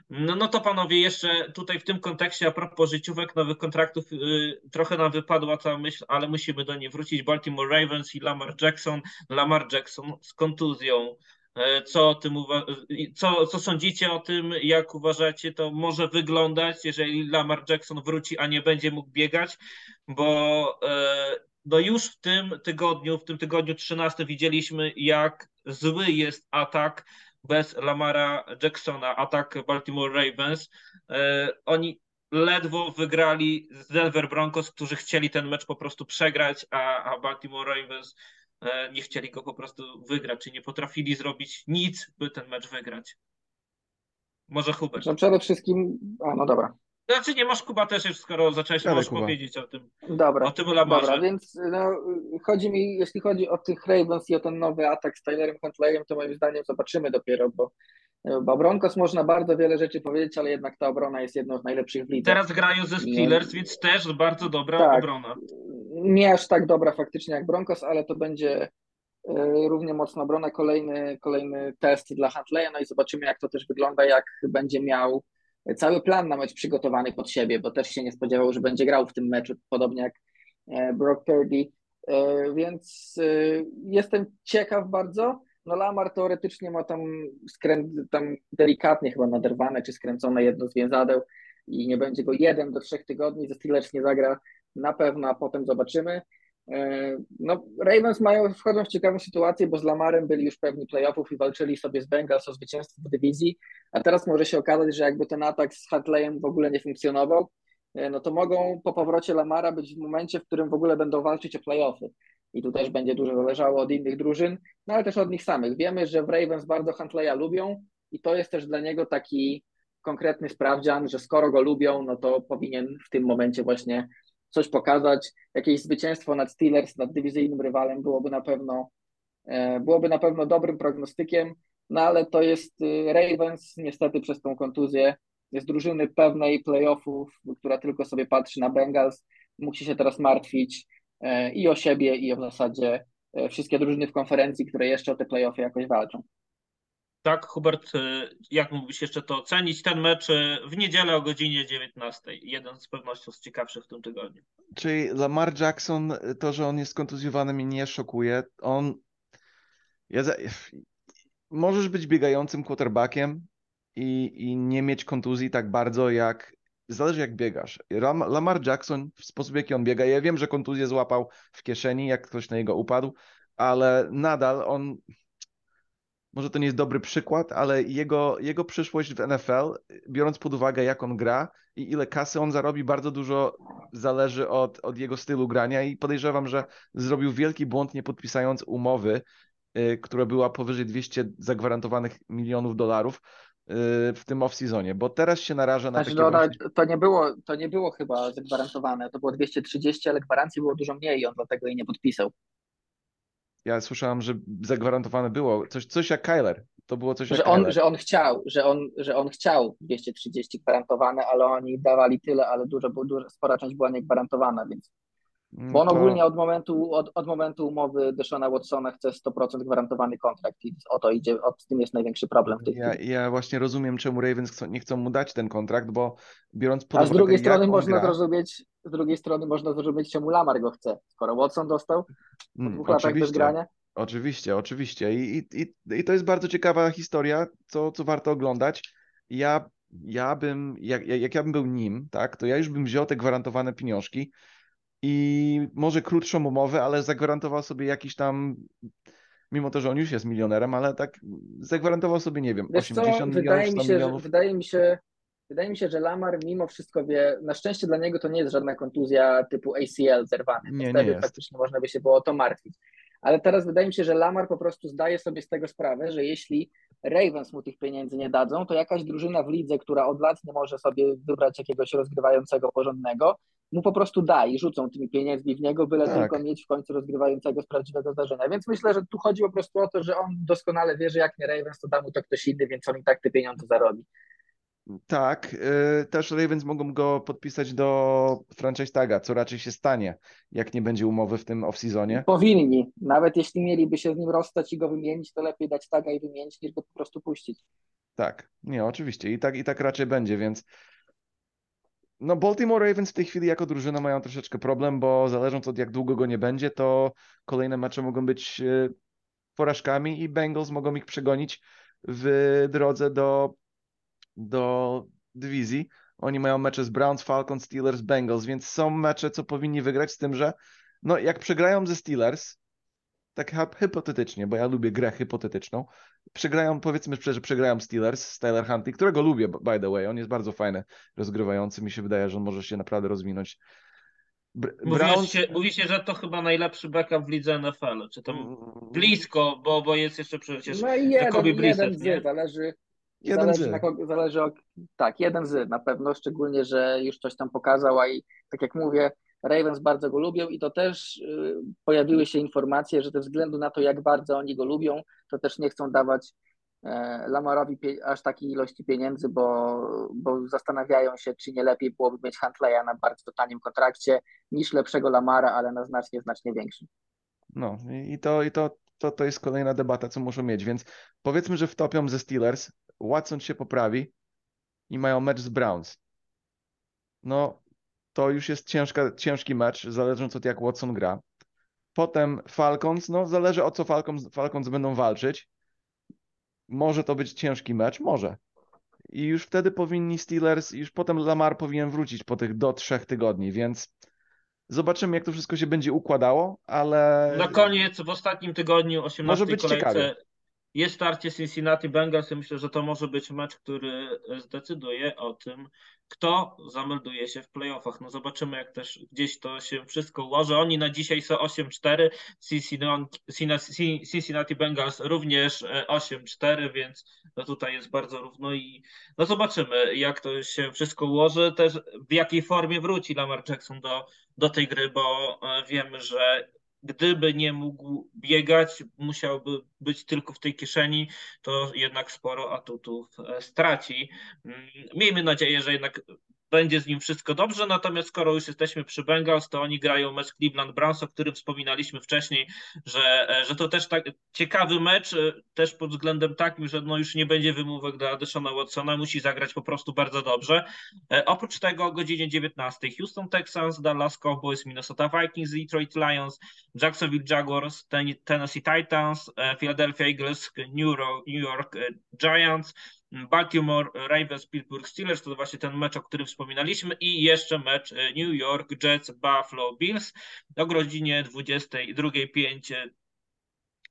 No, no to panowie, jeszcze tutaj w tym kontekście, a propos życiówek, nowych kontraktów, y, trochę nam wypadła ta myśl, ale musimy do niej wrócić. Baltimore Ravens i Lamar Jackson. Lamar Jackson z kontuzją. E, Co o tym co, co sądzicie o tym? Jak uważacie, to może wyglądać, jeżeli Lamar Jackson wróci, a nie będzie mógł biegać? Bo e, no już w tym tygodniu, w tym tygodniu 13 widzieliśmy, jak zły jest atak bez Lamara Jacksona, atak Baltimore Ravens. E, Oni ledwo wygrali z Denver Broncos, którzy chcieli ten mecz po prostu przegrać, a, a Baltimore Ravens nie chcieli go po prostu wygrać, czy nie potrafili zrobić nic, by ten mecz wygrać. Może Hubert. No przede wszystkim, a no dobra, Znaczy nie masz Kuba też już, skoro zacząłeś, możesz Kuba. powiedzieć o tym, dobra. o tym Lamarze. Dobra, więc no, chodzi mi, jeśli chodzi o tych Ravens i o ten nowy atak z Tylerem Huntleyem, to moim zdaniem zobaczymy dopiero, bo, bo Broncos można bardzo wiele rzeczy powiedzieć, ale jednak ta obrona jest jedną z najlepszych w lidze. Teraz grają ze Steelers, więc też bardzo dobra Tak. obrona. Nie aż tak dobra faktycznie jak Broncos, ale to będzie e, równie mocna obrona. Kolejny, kolejny test dla Huntleya, no i zobaczymy jak to też wygląda, jak będzie miał cały plan na mecz przygotowany pod siebie, bo też się nie spodziewał, że będzie grał w tym meczu, podobnie jak e, Brock Purdy, E, więc jestem ciekaw bardzo. No Lamar teoretycznie ma tam, skrę... tam delikatnie chyba naderwane czy skręcone jedno z więzadeł i nie będzie go jeden do trzech tygodni, ze Steelers nie zagra na pewno, a potem zobaczymy. E, No, Ravens mają, wchodzą w ciekawą sytuację, bo z Lamarem byli już pewni playoffów i walczyli sobie z Bengals o zwycięstwo w dywizji, a teraz może się okazać, że jakby ten atak z Hartleyem w ogóle nie funkcjonował, e, no to mogą po powrocie Lamara być w momencie, w którym w ogóle będą walczyć o playoffy. I tu też będzie dużo zależało od innych drużyn, no ale też od nich samych. Wiemy, że w Ravens bardzo Huntleya lubią i to jest też dla niego taki konkretny sprawdzian, że skoro go lubią, no to powinien w tym momencie właśnie coś pokazać. Jakieś zwycięstwo nad Steelers, nad dywizyjnym rywalem byłoby na pewno e, byłoby na pewno dobrym prognostykiem, no ale to jest y, Ravens niestety przez tą kontuzję jest drużyny pewnej playoffów, która tylko sobie patrzy na Bengals, musi się teraz martwić e, i o siebie i o w zasadzie e, wszystkie drużyny w konferencji, które jeszcze o te playoffy jakoś walczą. Tak, Hubert, y, jak mógłbyś jeszcze to ocenić? Ten mecz y, w niedzielę o godzinie 19. Jeden z pewnością z ciekawszych w tym tygodniu. Czyli Lamar Jackson, to, że on jest kontuzjowany, mnie nie szokuje. On. Ja za... Możesz być biegającym quarterbackiem i, i nie mieć kontuzji tak bardzo, jak. Zależy, jak biegasz. Lam- Lamar Jackson, w sposób, jaki on biega, ja wiem, że kontuzję złapał w kieszeni, jak ktoś na niego upadł, ale nadal on. Może to nie jest dobry przykład, ale jego, jego przyszłość w NFL, biorąc pod uwagę, jak on gra i ile kasy on zarobi, bardzo dużo zależy od, od jego stylu grania. I podejrzewam, że zrobił wielki błąd nie podpisując umowy, y, która była powyżej 200 zagwarantowanych milionów dolarów y, w tym off-seasonie, bo teraz się naraża na Znaczy, takie no, właśnie... to, nie było, to nie było chyba zagwarantowane, to było 230, ale gwarancji było dużo mniej i on dlatego jej nie podpisał. Ja słyszałem, że zagwarantowane było coś, coś jak Kyler. To było coś Że on, Kyler. że on chciał, że on, że on chciał 230 gwarantowane, ale oni dawali tyle, ale dużo, bo dużo, spora część była niegwarantowana, więc Bo on To- ogólnie od momentu, od, od momentu umowy Deshona Watsona chce 100% gwarantowany kontrakt i o to idzie, o, z tym jest największy problem w tej Ja, ja właśnie rozumiem, czemu Ravens chcą, nie chcą mu dać ten kontrakt, bo biorąc pod A z uwagę, drugiej strony on można gra, zrozumieć, z drugiej strony można zrozumieć, czemu Lamar go chce. Skoro Watson dostał po Mm, dwóch latach bez grania, Oczywiście, oczywiście. I, i, i, I to jest bardzo ciekawa historia, co, co warto oglądać. Ja, ja bym, jak, jak ja bym był nim, tak, to ja już bym wziął te gwarantowane pieniążki i może krótszą umowę, ale zagwarantował sobie jakiś tam, mimo to, że on już jest milionerem, ale tak zagwarantował sobie, nie wiem, wiesz co, 80 milionów, wydaje 100 mi się, że, milionów. wydaje mi się, wydaje mi się, że Lamar mimo wszystko wie, na szczęście dla niego to nie jest żadna kontuzja typu ACL zerwany. Nie, nie Wtedy jest. faktycznie można by się było o to martwić. Ale teraz wydaje mi się, że Lamar po prostu zdaje sobie z tego sprawę, że jeśli Ravens mu tych pieniędzy nie dadzą, to jakaś drużyna w lidze, która od lat nie może sobie wybrać jakiegoś rozgrywającego porządnego, mu po prostu da i rzucą tymi pieniędzmi w niego, byle Tak. tylko mieć w końcu rozgrywającego z prawdziwego zdarzenia. Więc myślę, że tu chodzi po prostu o to, że on doskonale wie, że jak nie Ravens, to da mu to ktoś inny, więc on i tak te pieniądze zarobi. Tak, y, też Ravens mogą go podpisać do franchise taga, co raczej się stanie, jak nie będzie umowy w tym off-seasonie. Powinni. Nawet jeśli mieliby się z nim rozstać i go wymienić, to lepiej dać taga i wymienić, niż go po prostu puścić. Tak, nie, oczywiście. I tak, i tak raczej będzie, więc no Baltimore Ravens w tej chwili jako drużyna mają troszeczkę problem, bo zależąc od jak długo go nie będzie, to kolejne mecze mogą być e, porażkami i Bengals mogą ich przegonić w drodze do, do dywizji. Oni mają mecze z Browns, Falcons, Steelers, Bengals, więc są mecze, co powinni wygrać z tym, że no jak przegrają ze Steelers, tak hipotetycznie, bo ja lubię grę hipotetyczną, przegrają, powiedzmy, że przegrają Steelers z Tyler Huntley, którego lubię, by the way, on jest bardzo fajny, rozgrywający, mi się wydaje, że on może się naprawdę rozwinąć. Br- Mówi Browns... się, mówi się, że to chyba najlepszy backup w lidze NFL. Czy to Mm, blisko, bo, bo jest jeszcze przecież No i jeden, Jacoby Brissett, jeden nie? zależy, Jeden zależy, z. na kogo, zależy o, tak, jeden z na pewno, szczególnie, że już coś tam pokazał, a i tak jak mówię, Ravens bardzo go lubią i to też y, pojawiły się informacje, że ze względu na to, jak bardzo oni go lubią, to też nie chcą dawać e, Lamarowi aż takiej ilości pieniędzy, bo, bo zastanawiają się, czy nie lepiej byłoby mieć Huntleya na bardzo tanim kontrakcie niż lepszego Lamara, ale na znacznie, znacznie większym. No i to, i to, to, to jest kolejna debata, co muszą mieć, więc powiedzmy, że wtopią ze Steelers, Watson się poprawi i mają mecz z Browns. No, to już jest ciężka, ciężki mecz, zależąc od jak Watson gra. Potem Falcons, no zależy o co Falcons, Falcons będą walczyć. Może to być ciężki mecz, może. I już wtedy powinni Steelers, już potem Lamar powinien wrócić po tych do trzech tygodni, więc zobaczymy jak to wszystko się będzie układało, ale Na koniec w ostatnim tygodniu, 18 Może być kolejce, ciekawie. Jest starcie Cincinnati Bengals i myślę, że to może być mecz, który zdecyduje o tym, kto zamelduje się w playoffach. No zobaczymy, jak też gdzieś to się wszystko ułoży. Oni na dzisiaj są 8-4, Cincinnati, Bengals również e, 8-4, więc no tutaj jest bardzo równo i no zobaczymy, jak to się wszystko ułoży, też w jakiej formie wróci Lamar Jackson do, do tej gry, bo e, wiemy, że gdyby nie mógł biegać, musiałby być tylko w tej kieszeni, to jednak sporo atutów e, straci. Mm, Miejmy nadzieję, że jednak będzie z nim wszystko dobrze, natomiast skoro już jesteśmy przy Bengals, to oni grają mecz Cleveland Browns, o którym wspominaliśmy wcześniej, że, e, że to też tak ciekawy mecz, e, też pod względem takim, że no już nie będzie wymówek dla Deshona Watsona, musi zagrać po prostu bardzo dobrze. E, Oprócz tego o godzinie 19 Houston Texans, Dallas Cowboys, Minnesota Vikings, Detroit Lions, Jacksonville Jaguars, Ten- Tennessee Titans, Philadelphia Eagles, New York, Giants, Baltimore Ravens, Pittsburgh Steelers, to właśnie ten mecz, o którym wspominaliśmy i jeszcze mecz e, New York Jets, Buffalo Bills o godzinie 22.05 e,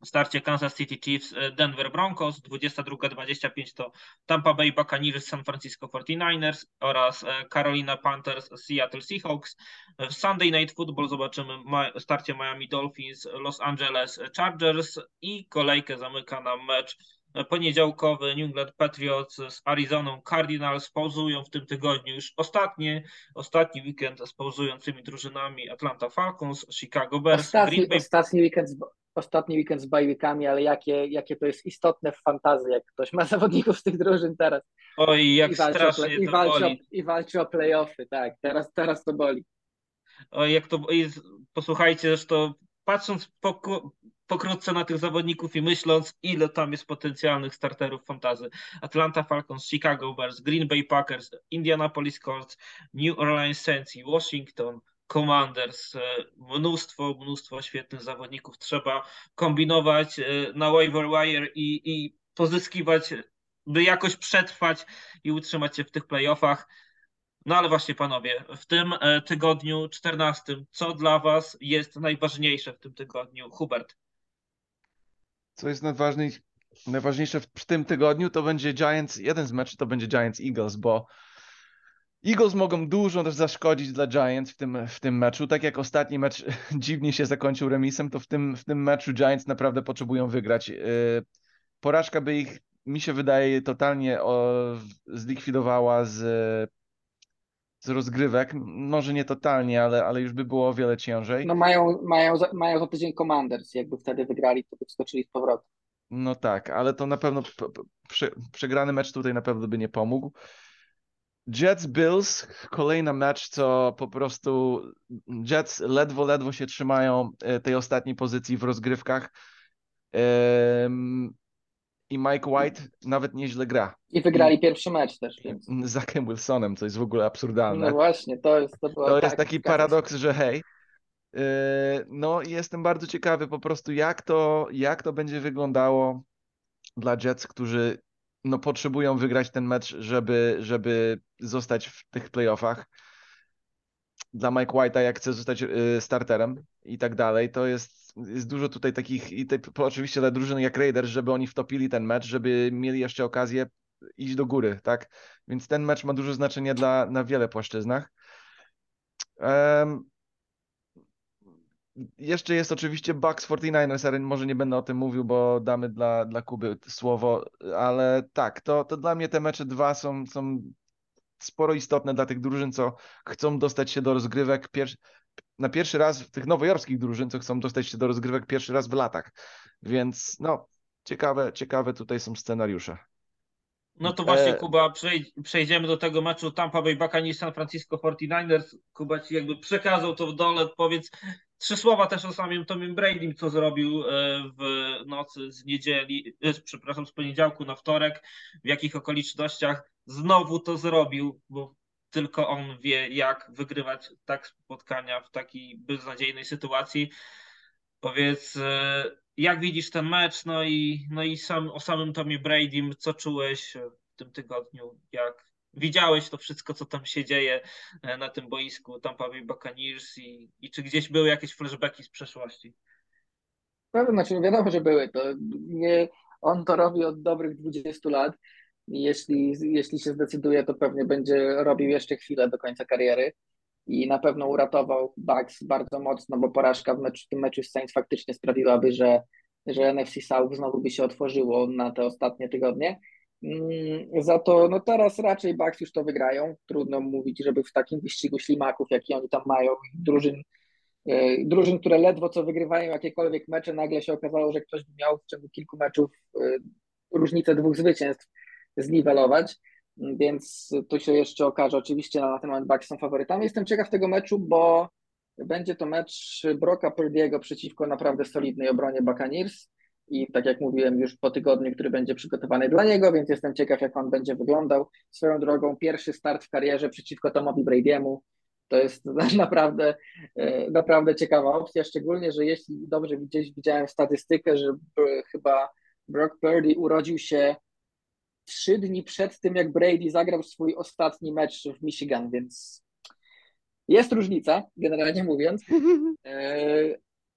starcie Kansas City Chiefs, e, Denver Broncos, 22.25 to Tampa Bay Buccaneers, San Francisco 49ers oraz Carolina Panthers, Seattle Seahawks. W Sunday Night Football zobaczymy starcie Miami Dolphins, Los Angeles Chargers i kolejkę zamyka nam mecz poniedziałkowy New England Patriots z Arizoną Cardinals pauzują w tym tygodniu już ostatnie, ostatni weekend z pauzującymi drużynami Atlanta Falcons, Chicago Bears, Ostatni, Green Bay ostatni, weekend z, ostatni weekend z bajwikami, ale jakie, jakie to jest istotne w fantazji, jak ktoś ma zawodników z tych drużyn teraz. Oj, jak I o, strasznie play- i, walczy o, boli. I walczy o playoffy, tak. Teraz, teraz to boli. Oj, jak to i posłuchajcie, zresztą patrząc poku- pokrótce na tych zawodników i myśląc, ile tam jest potencjalnych starterów fantazy. Atlanta Falcons, Chicago Bears, Green Bay Packers, Indianapolis Colts, New Orleans Saints i Washington Commanders. E, Mnóstwo, mnóstwo świetnych zawodników. Trzeba kombinować e, na waiver wire i, i pozyskiwać, by jakoś przetrwać i utrzymać się w tych playoffach. No ale właśnie panowie, w tym e, tygodniu 14, co dla was jest najważniejsze w tym tygodniu? Hubert. Co jest najważniej, najważniejsze w tym tygodniu, to będzie Giants, jeden z meczów to będzie Giants Eagles, bo Eagles mogą dużo też zaszkodzić dla Giants w tym, w tym meczu. Tak jak ostatni mecz dziwnie się zakończył remisem, to w tym, w tym meczu Giants naprawdę potrzebują wygrać. Y, porażka by ich, mi się wydaje, totalnie zlikwidowała z, z rozgrywek. Może nie totalnie, ale, ale już by było o wiele ciężej. No mają, mają, za, mają za tydzień Commanders. Jakby wtedy wygrali, to by wskoczyli z powrotem. No tak, ale to na pewno prze, przegrany mecz tutaj na pewno by nie pomógł. Jets Bills, kolejny mecz, co po prostu Jets ledwo, ledwo się trzymają e, tej ostatniej pozycji w rozgrywkach. I Mike White nawet nieźle gra. I wygrali I, pierwszy mecz też. Więc. Z Zachem Wilsonem, co jest w ogóle absurdalne. No właśnie, to jest to, to jest tak, taki paradoks, że hej, e, no i jestem bardzo ciekawy po prostu jak to, jak to będzie wyglądało dla Jets, którzy no, potrzebują wygrać ten mecz, żeby, żeby zostać w tych playoffach. Dla Mike White'a, jak chce zostać y, starterem i tak dalej, to jest, jest dużo tutaj takich, i te, oczywiście dla drużyny jak Raiders, żeby oni wtopili ten mecz, żeby mieli jeszcze okazję iść do góry, tak? Więc ten mecz ma dużo znaczenia dla, na wiele płaszczyznach. Um, jeszcze jest oczywiście Bucks 49ers, ale może nie będę o tym mówił, bo damy dla, dla Kuby słowo, ale tak, to, to dla mnie te mecze dwa są, są sporo istotne dla tych drużyn, co chcą dostać się do rozgrywek pier... na pierwszy raz, tych nowojorskich drużyn, co chcą dostać się do rozgrywek pierwszy raz w latach. Więc no, ciekawe, ciekawe tutaj są scenariusze. No to właśnie, e... Kuba, przejdziemy do tego meczu Tampa Bay Buccaneers San Francisco 49ers. Kuba ci jakby przekazał to w dole. Powiedz trzy słowa też o samym Tomim Bradym, co zrobił e, w nocy z niedzieli, e, przepraszam, z poniedziałku na wtorek, w jakich okolicznościach znowu to zrobił, bo tylko on wie, jak wygrywać tak spotkania w takiej beznadziejnej sytuacji. Powiedz, e, jak widzisz ten mecz, no i, no i sam, o samym Tomie Bradym, co czułeś w tym tygodniu, jak widziałeś to wszystko, co tam się dzieje e, na tym boisku Tampa Bay Buccaneers i, i czy gdzieś były jakieś flashbacki z przeszłości? Pewnie, znaczy no wiadomo, że były. To nie, on to robi od dobrych 20 lat. Jeśli, jeśli się zdecyduje, to pewnie będzie robił jeszcze chwilę do końca kariery i na pewno uratował Bucks bardzo mocno, bo porażka w, w tym meczu z Saints faktycznie sprawiłaby, że, że NFC South znowu by się otworzyło na te ostatnie tygodnie. Mm, za to no teraz raczej Bucks już to wygrają. Trudno mówić, żeby w takim wyścigu ślimaków, jaki oni tam mają, drużyn, e, drużyn, które ledwo co wygrywają jakiekolwiek mecze, nagle się okazało, że ktoś miał w ciągu kilku meczów e, różnicę dwóch zwycięstw zniwelować. Więc to się jeszcze okaże. Oczywiście na ten moment Bucks są faworytami. Jestem ciekaw tego meczu, bo będzie to mecz Broka Purdiego przeciwko naprawdę solidnej obronie Buccaneers i tak jak mówiłem już po tygodniu, który będzie przygotowany dla niego, więc jestem ciekaw, jak on będzie wyglądał. Swoją drogą, pierwszy start w karierze przeciwko Tomowi Brady'emu to jest naprawdę, e, naprawdę ciekawa opcja, szczególnie, że jeśli dobrze gdzieś widziałem statystykę, że chyba Brock Purdy urodził się trzy dni przed tym, jak Brady zagrał swój ostatni mecz w Michigan, więc jest różnica, generalnie mówiąc.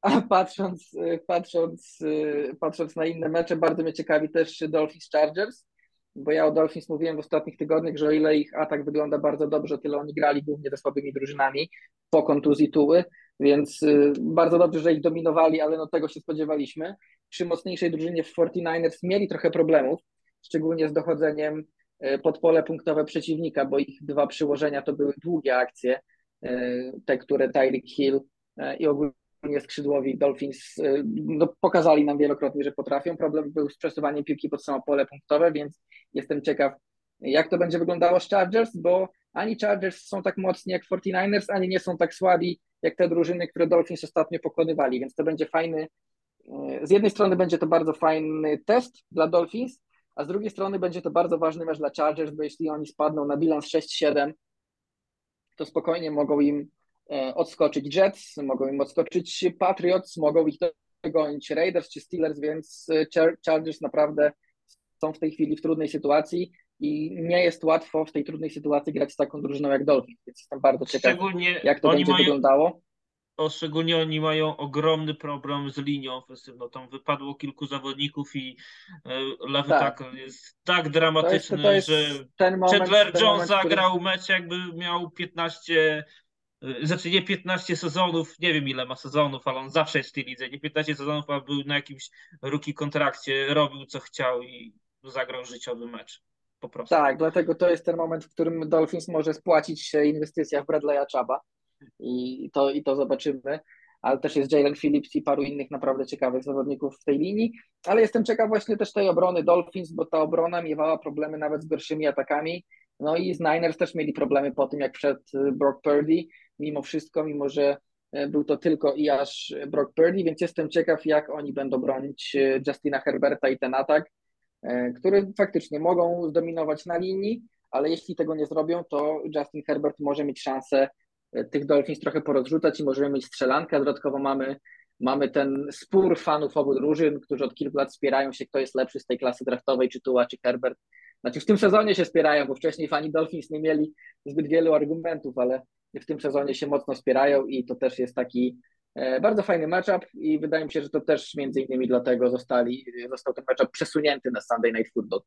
A patrząc, patrząc, patrząc na inne mecze, bardzo mnie ciekawi też Dolphins Chargers, bo ja o Dolphins mówiłem w ostatnich tygodniach, że o ile ich atak wygląda bardzo dobrze, tyle oni grali głównie ze słabymi drużynami po kontuzji Tuły, więc y, bardzo dobrze, że ich dominowali, ale no tego się spodziewaliśmy. Przy mocniejszej drużynie w 49ers mieli trochę problemów, szczególnie z dochodzeniem y, pod pole punktowe przeciwnika, bo ich dwa przyłożenia to były długie akcje, y, te, które Tyreek Hill i ogólnie skrzydłowi Dolphins y, no, pokazali nam wielokrotnie, że potrafią. Problem był z przesuwaniem piłki pod samo pole punktowe, więc jestem ciekaw, jak to będzie wyglądało z Chargers, bo ani Chargers są tak mocni jak 49ers, ani nie są tak słabi jak te drużyny, które Dolphins ostatnio pokonywali, więc to będzie fajny, y, z jednej strony będzie to bardzo fajny test dla Dolphins, a z drugiej strony będzie to bardzo ważny mecz dla Chargers, bo jeśli oni spadną na bilans 6-7, to spokojnie mogą im E, odskoczyć Jets, mogą im odskoczyć Patriots, mogą ich dogonić Raiders czy Steelers, więc e, Chargers naprawdę są w tej chwili w trudnej sytuacji i nie jest łatwo w tej trudnej sytuacji grać z taką drużyną jak Dolphins, więc jestem bardzo ciekaw, jak to będzie mają, wyglądało. szczególnie oni mają ogromny problem z linią ofensywną. Tam wypadło kilku zawodników i e, lewy tak. tak jest tak dramatyczny, to jest, to jest że moment, Chandler Jones moment, zagrał który... mecz jakby miał 15 e, znaczy nie 15 sezonów, nie wiem ile ma sezonów, ale on zawsze jest w tej lidze, nie 15 sezonów, a był na jakimś rookie kontrakcie, robił co chciał i zagrał życiowy mecz. Po prostu. Tak, dlatego to jest ten moment, w którym Dolphins może spłacić się inwestycja w Bradley'a Chaba i to, i to zobaczymy. Ale też jest Jalen Phillips i paru innych naprawdę ciekawych zawodników w tej linii. Ale jestem ciekaw właśnie też tej obrony Dolphins, bo ta obrona miewała problemy nawet z gorszymi atakami. No i z Niners też mieli problemy po tym, jak wszedł Brock Purdy, mimo wszystko, mimo że e, był to tylko i aż Brock Purdy, więc jestem ciekaw, jak oni będą bronić e, Justina Herberta i ten atak, e, który faktycznie mogą zdominować na linii, ale jeśli tego nie zrobią, to Justin Herbert może mieć szansę tych Dolphins trochę porozrzucać i możemy mieć strzelankę. Dodatkowo mamy, mamy ten spór fanów obu drużyn, którzy od kilku lat wspierają się, kto jest lepszy z tej klasy draftowej, czy Tua, czy Herbert. Znaczy w tym sezonie się wspierają, bo wcześniej fani Dolphins nie mieli zbyt wielu argumentów, ale w tym sezonie się mocno wspierają i to też jest taki e, bardzo fajny matchup i wydaje mi się, że to też między innymi dlatego zostali, został ten matchup przesunięty na Sunday Night Football.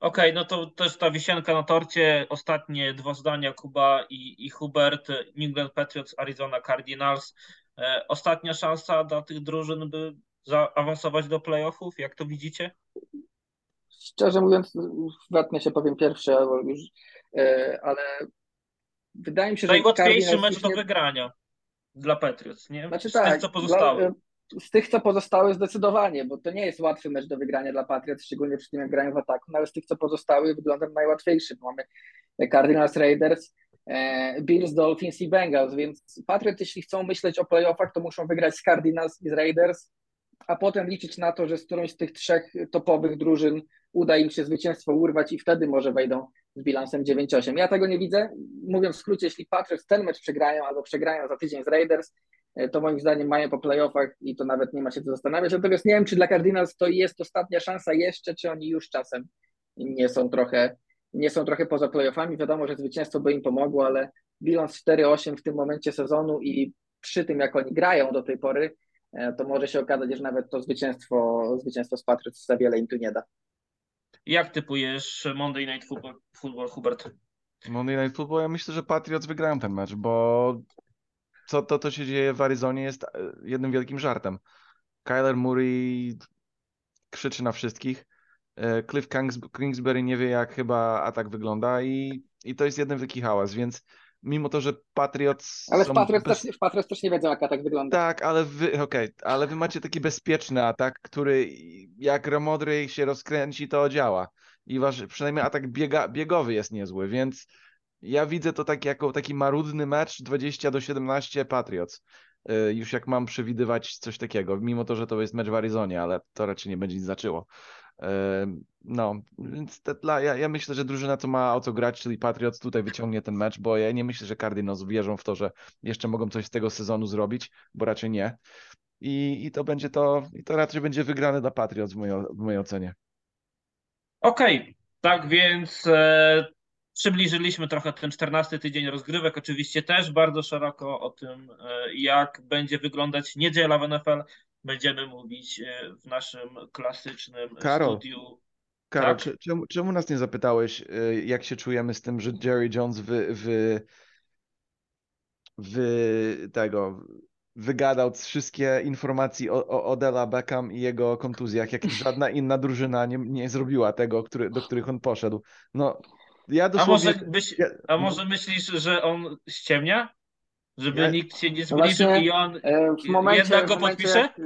Okej, okay, no to też ta wisienka na torcie. Ostatnie dwa zdania Kuba i, i Hubert. New England Patriots, Arizona Cardinals. E, ostatnia szansa dla tych drużyn, by zaawansować do playoffów. Jak to widzicie? Szczerze mówiąc, wetnę się powiem pierwsze, już, e, ale wydaje mi się, że. Najłatwiejszy mecz do wygrania dla Patriots, nie? Znaczy, Z tak, tych, co pozostało. Dla, z tych, co pozostały, zdecydowanie, bo to nie jest łatwy mecz do wygrania dla Patriots, szczególnie przy tym, jak grają w ataku, no ale z tych, co pozostały, wygląda najłatwiejszy. Mamy Cardinals, Raiders, e, Bills, Dolphins i Bengals, więc Patriots, jeśli chcą myśleć o playoffach, to muszą wygrać z Cardinals i z Raiders, a potem liczyć na to, że z którąś z tych trzech topowych drużyn uda im się zwycięstwo urwać i wtedy może wejdą z bilansem 9-8. Ja tego nie widzę. Mówiąc w skrócie, jeśli Patriots ten mecz przegrają albo przegrają za tydzień z Raiders, E, to moim zdaniem mają po playoffach i to nawet nie ma się co zastanawiać. Natomiast nie wiem, czy dla Cardinals to jest ostatnia szansa jeszcze, czy oni już czasem nie są trochę, nie są trochę poza playoffami. Wiadomo, że zwycięstwo by im pomogło, ale bilans 4-8 w tym momencie sezonu i przy tym, jak oni grają do tej pory, to może się okazać, że nawet to zwycięstwo, zwycięstwo z Patriots za wiele im tu nie da. Jak typujesz Monday Night Football, football Hubert? Monday Night Football, ja myślę, że Patriots wygrają ten mecz, bo co to, to się dzieje w Arizonie jest e, jednym wielkim żartem. Kyler Murray krzyczy na wszystkich. E, Cliff Kingsbury nie wie, jak chyba atak wygląda i, i to jest jeden wielki hałas, więc mimo to, że Patriots... Ale w Patriots, bez... też, w Patriots też nie wiedzą, jak atak wygląda. Tak, ale wy, okej, okay, ale wy macie taki bezpieczny atak, który jak Ramodry się rozkręci, to działa. I wasz przynajmniej atak biega, biegowy jest niezły, więc ja widzę to tak jako taki marudny mecz 20 do 17 Patriots. Y, już jak mam przewidywać coś takiego, mimo to, że to jest mecz w Arizonie, ale to raczej nie będzie nic znaczyło. No, więc te, ja, ja myślę, że drużyna, co ma o co grać, czyli Patriots, tutaj wyciągnie ten mecz, bo ja nie myślę, że Cardinals wierzą w to, że jeszcze mogą coś z tego sezonu zrobić, bo raczej nie. I, i to będzie to, i to raczej będzie wygrane dla Patriots w mojej, w mojej ocenie. Okej, okay. tak więc e, Przybliżyliśmy trochę ten 14 tydzień rozgrywek, oczywiście też bardzo szeroko o tym, e, jak będzie wyglądać niedziela w NFL. Będziemy mówić e, w naszym klasycznym Karol, studiu. Karol, tak? czemu, czemu nas nie zapytałeś, e, jak się czujemy z tym, że Jerry Jones wy, wy, wy tego wygadał wszystkie informacje o, o Odella Beckham i jego kontuzjach, jak żadna inna drużyna nie, nie zrobiła tego, który, do których on poszedł. No, ja dosłownie... a, może byś, a może myślisz, że on ściemnia? Żeby ja... nikt się nie no zbliżył i on e, w momencie, jednak go podpisze? Jak,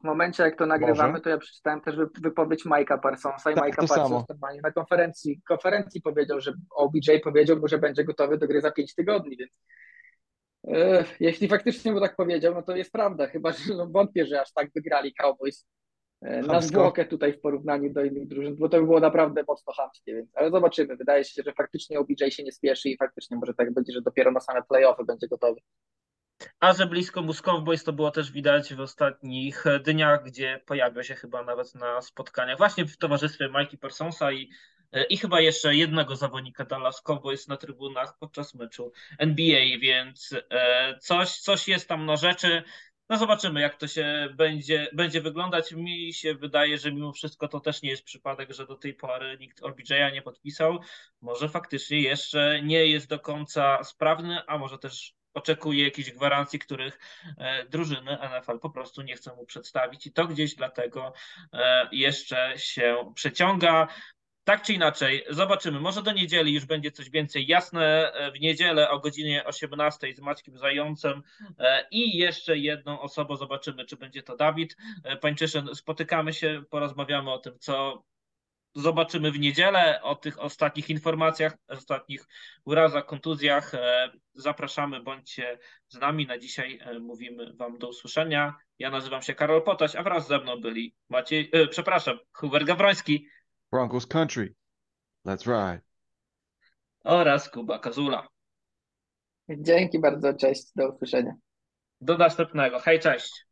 w momencie, jak to nagrywamy, może? to ja przeczytałem też wypowiedź Majka Parsonsa i tak, Majka Parsons na konferencji, konferencji powiedział, że OBJ powiedział mu, że będzie gotowy do gry za 5 tygodni, więc e, jeśli faktycznie mu tak powiedział, no to jest prawda, chyba że no, wątpię, że aż tak wygrali Cowboys na zwłokę tutaj w porównaniu do innych drużyn, bo to by było naprawdę mocno chamskie, więc, ale zobaczymy. Wydaje się, że faktycznie OBJ się nie spieszy i faktycznie może tak będzie, że dopiero na same playoffy będzie gotowy. A że blisko mu Cowboys to było też widać w ostatnich dniach, gdzie pojawiał się chyba nawet na spotkaniach właśnie w towarzystwie Mikey Parsonsa i e, i chyba jeszcze jednego zawodnika Dallas Cowboys na trybunach podczas meczu NBA, więc e, coś, coś jest tam na rzeczy. No zobaczymy, jak to się będzie, będzie wyglądać. Mi się wydaje, że mimo wszystko to też nie jest przypadek, że do tej pory nikt OBJ-a nie podpisał. Może faktycznie jeszcze nie jest do końca sprawny, a może też oczekuje jakichś gwarancji, których e, drużyny NFL po prostu nie chcą mu przedstawić i to gdzieś dlatego e, jeszcze się przeciąga. Tak czy inaczej, zobaczymy. Może do niedzieli już będzie coś więcej jasne. E, w niedzielę o godzinie 18 z Maćkiem Zającem i jeszcze jedną osobą zobaczymy, czy będzie to Dawid Pańczyszyn. Spotykamy się, porozmawiamy o tym, co zobaczymy w niedzielę o tych ostatnich informacjach, ostatnich urazach, kontuzjach. E, zapraszamy, bądźcie z nami. Na dzisiaj e, mówimy Wam do usłyszenia. Ja nazywam się Karol Potaś, a wraz ze mną byli Maciej, e, przepraszam, Hubert Gawroński. Broncos Country. Let's ride. Oraz Kuba Kazula. Dzięki bardzo, cześć, do usłyszenia. Do następnego. Hej, cześć.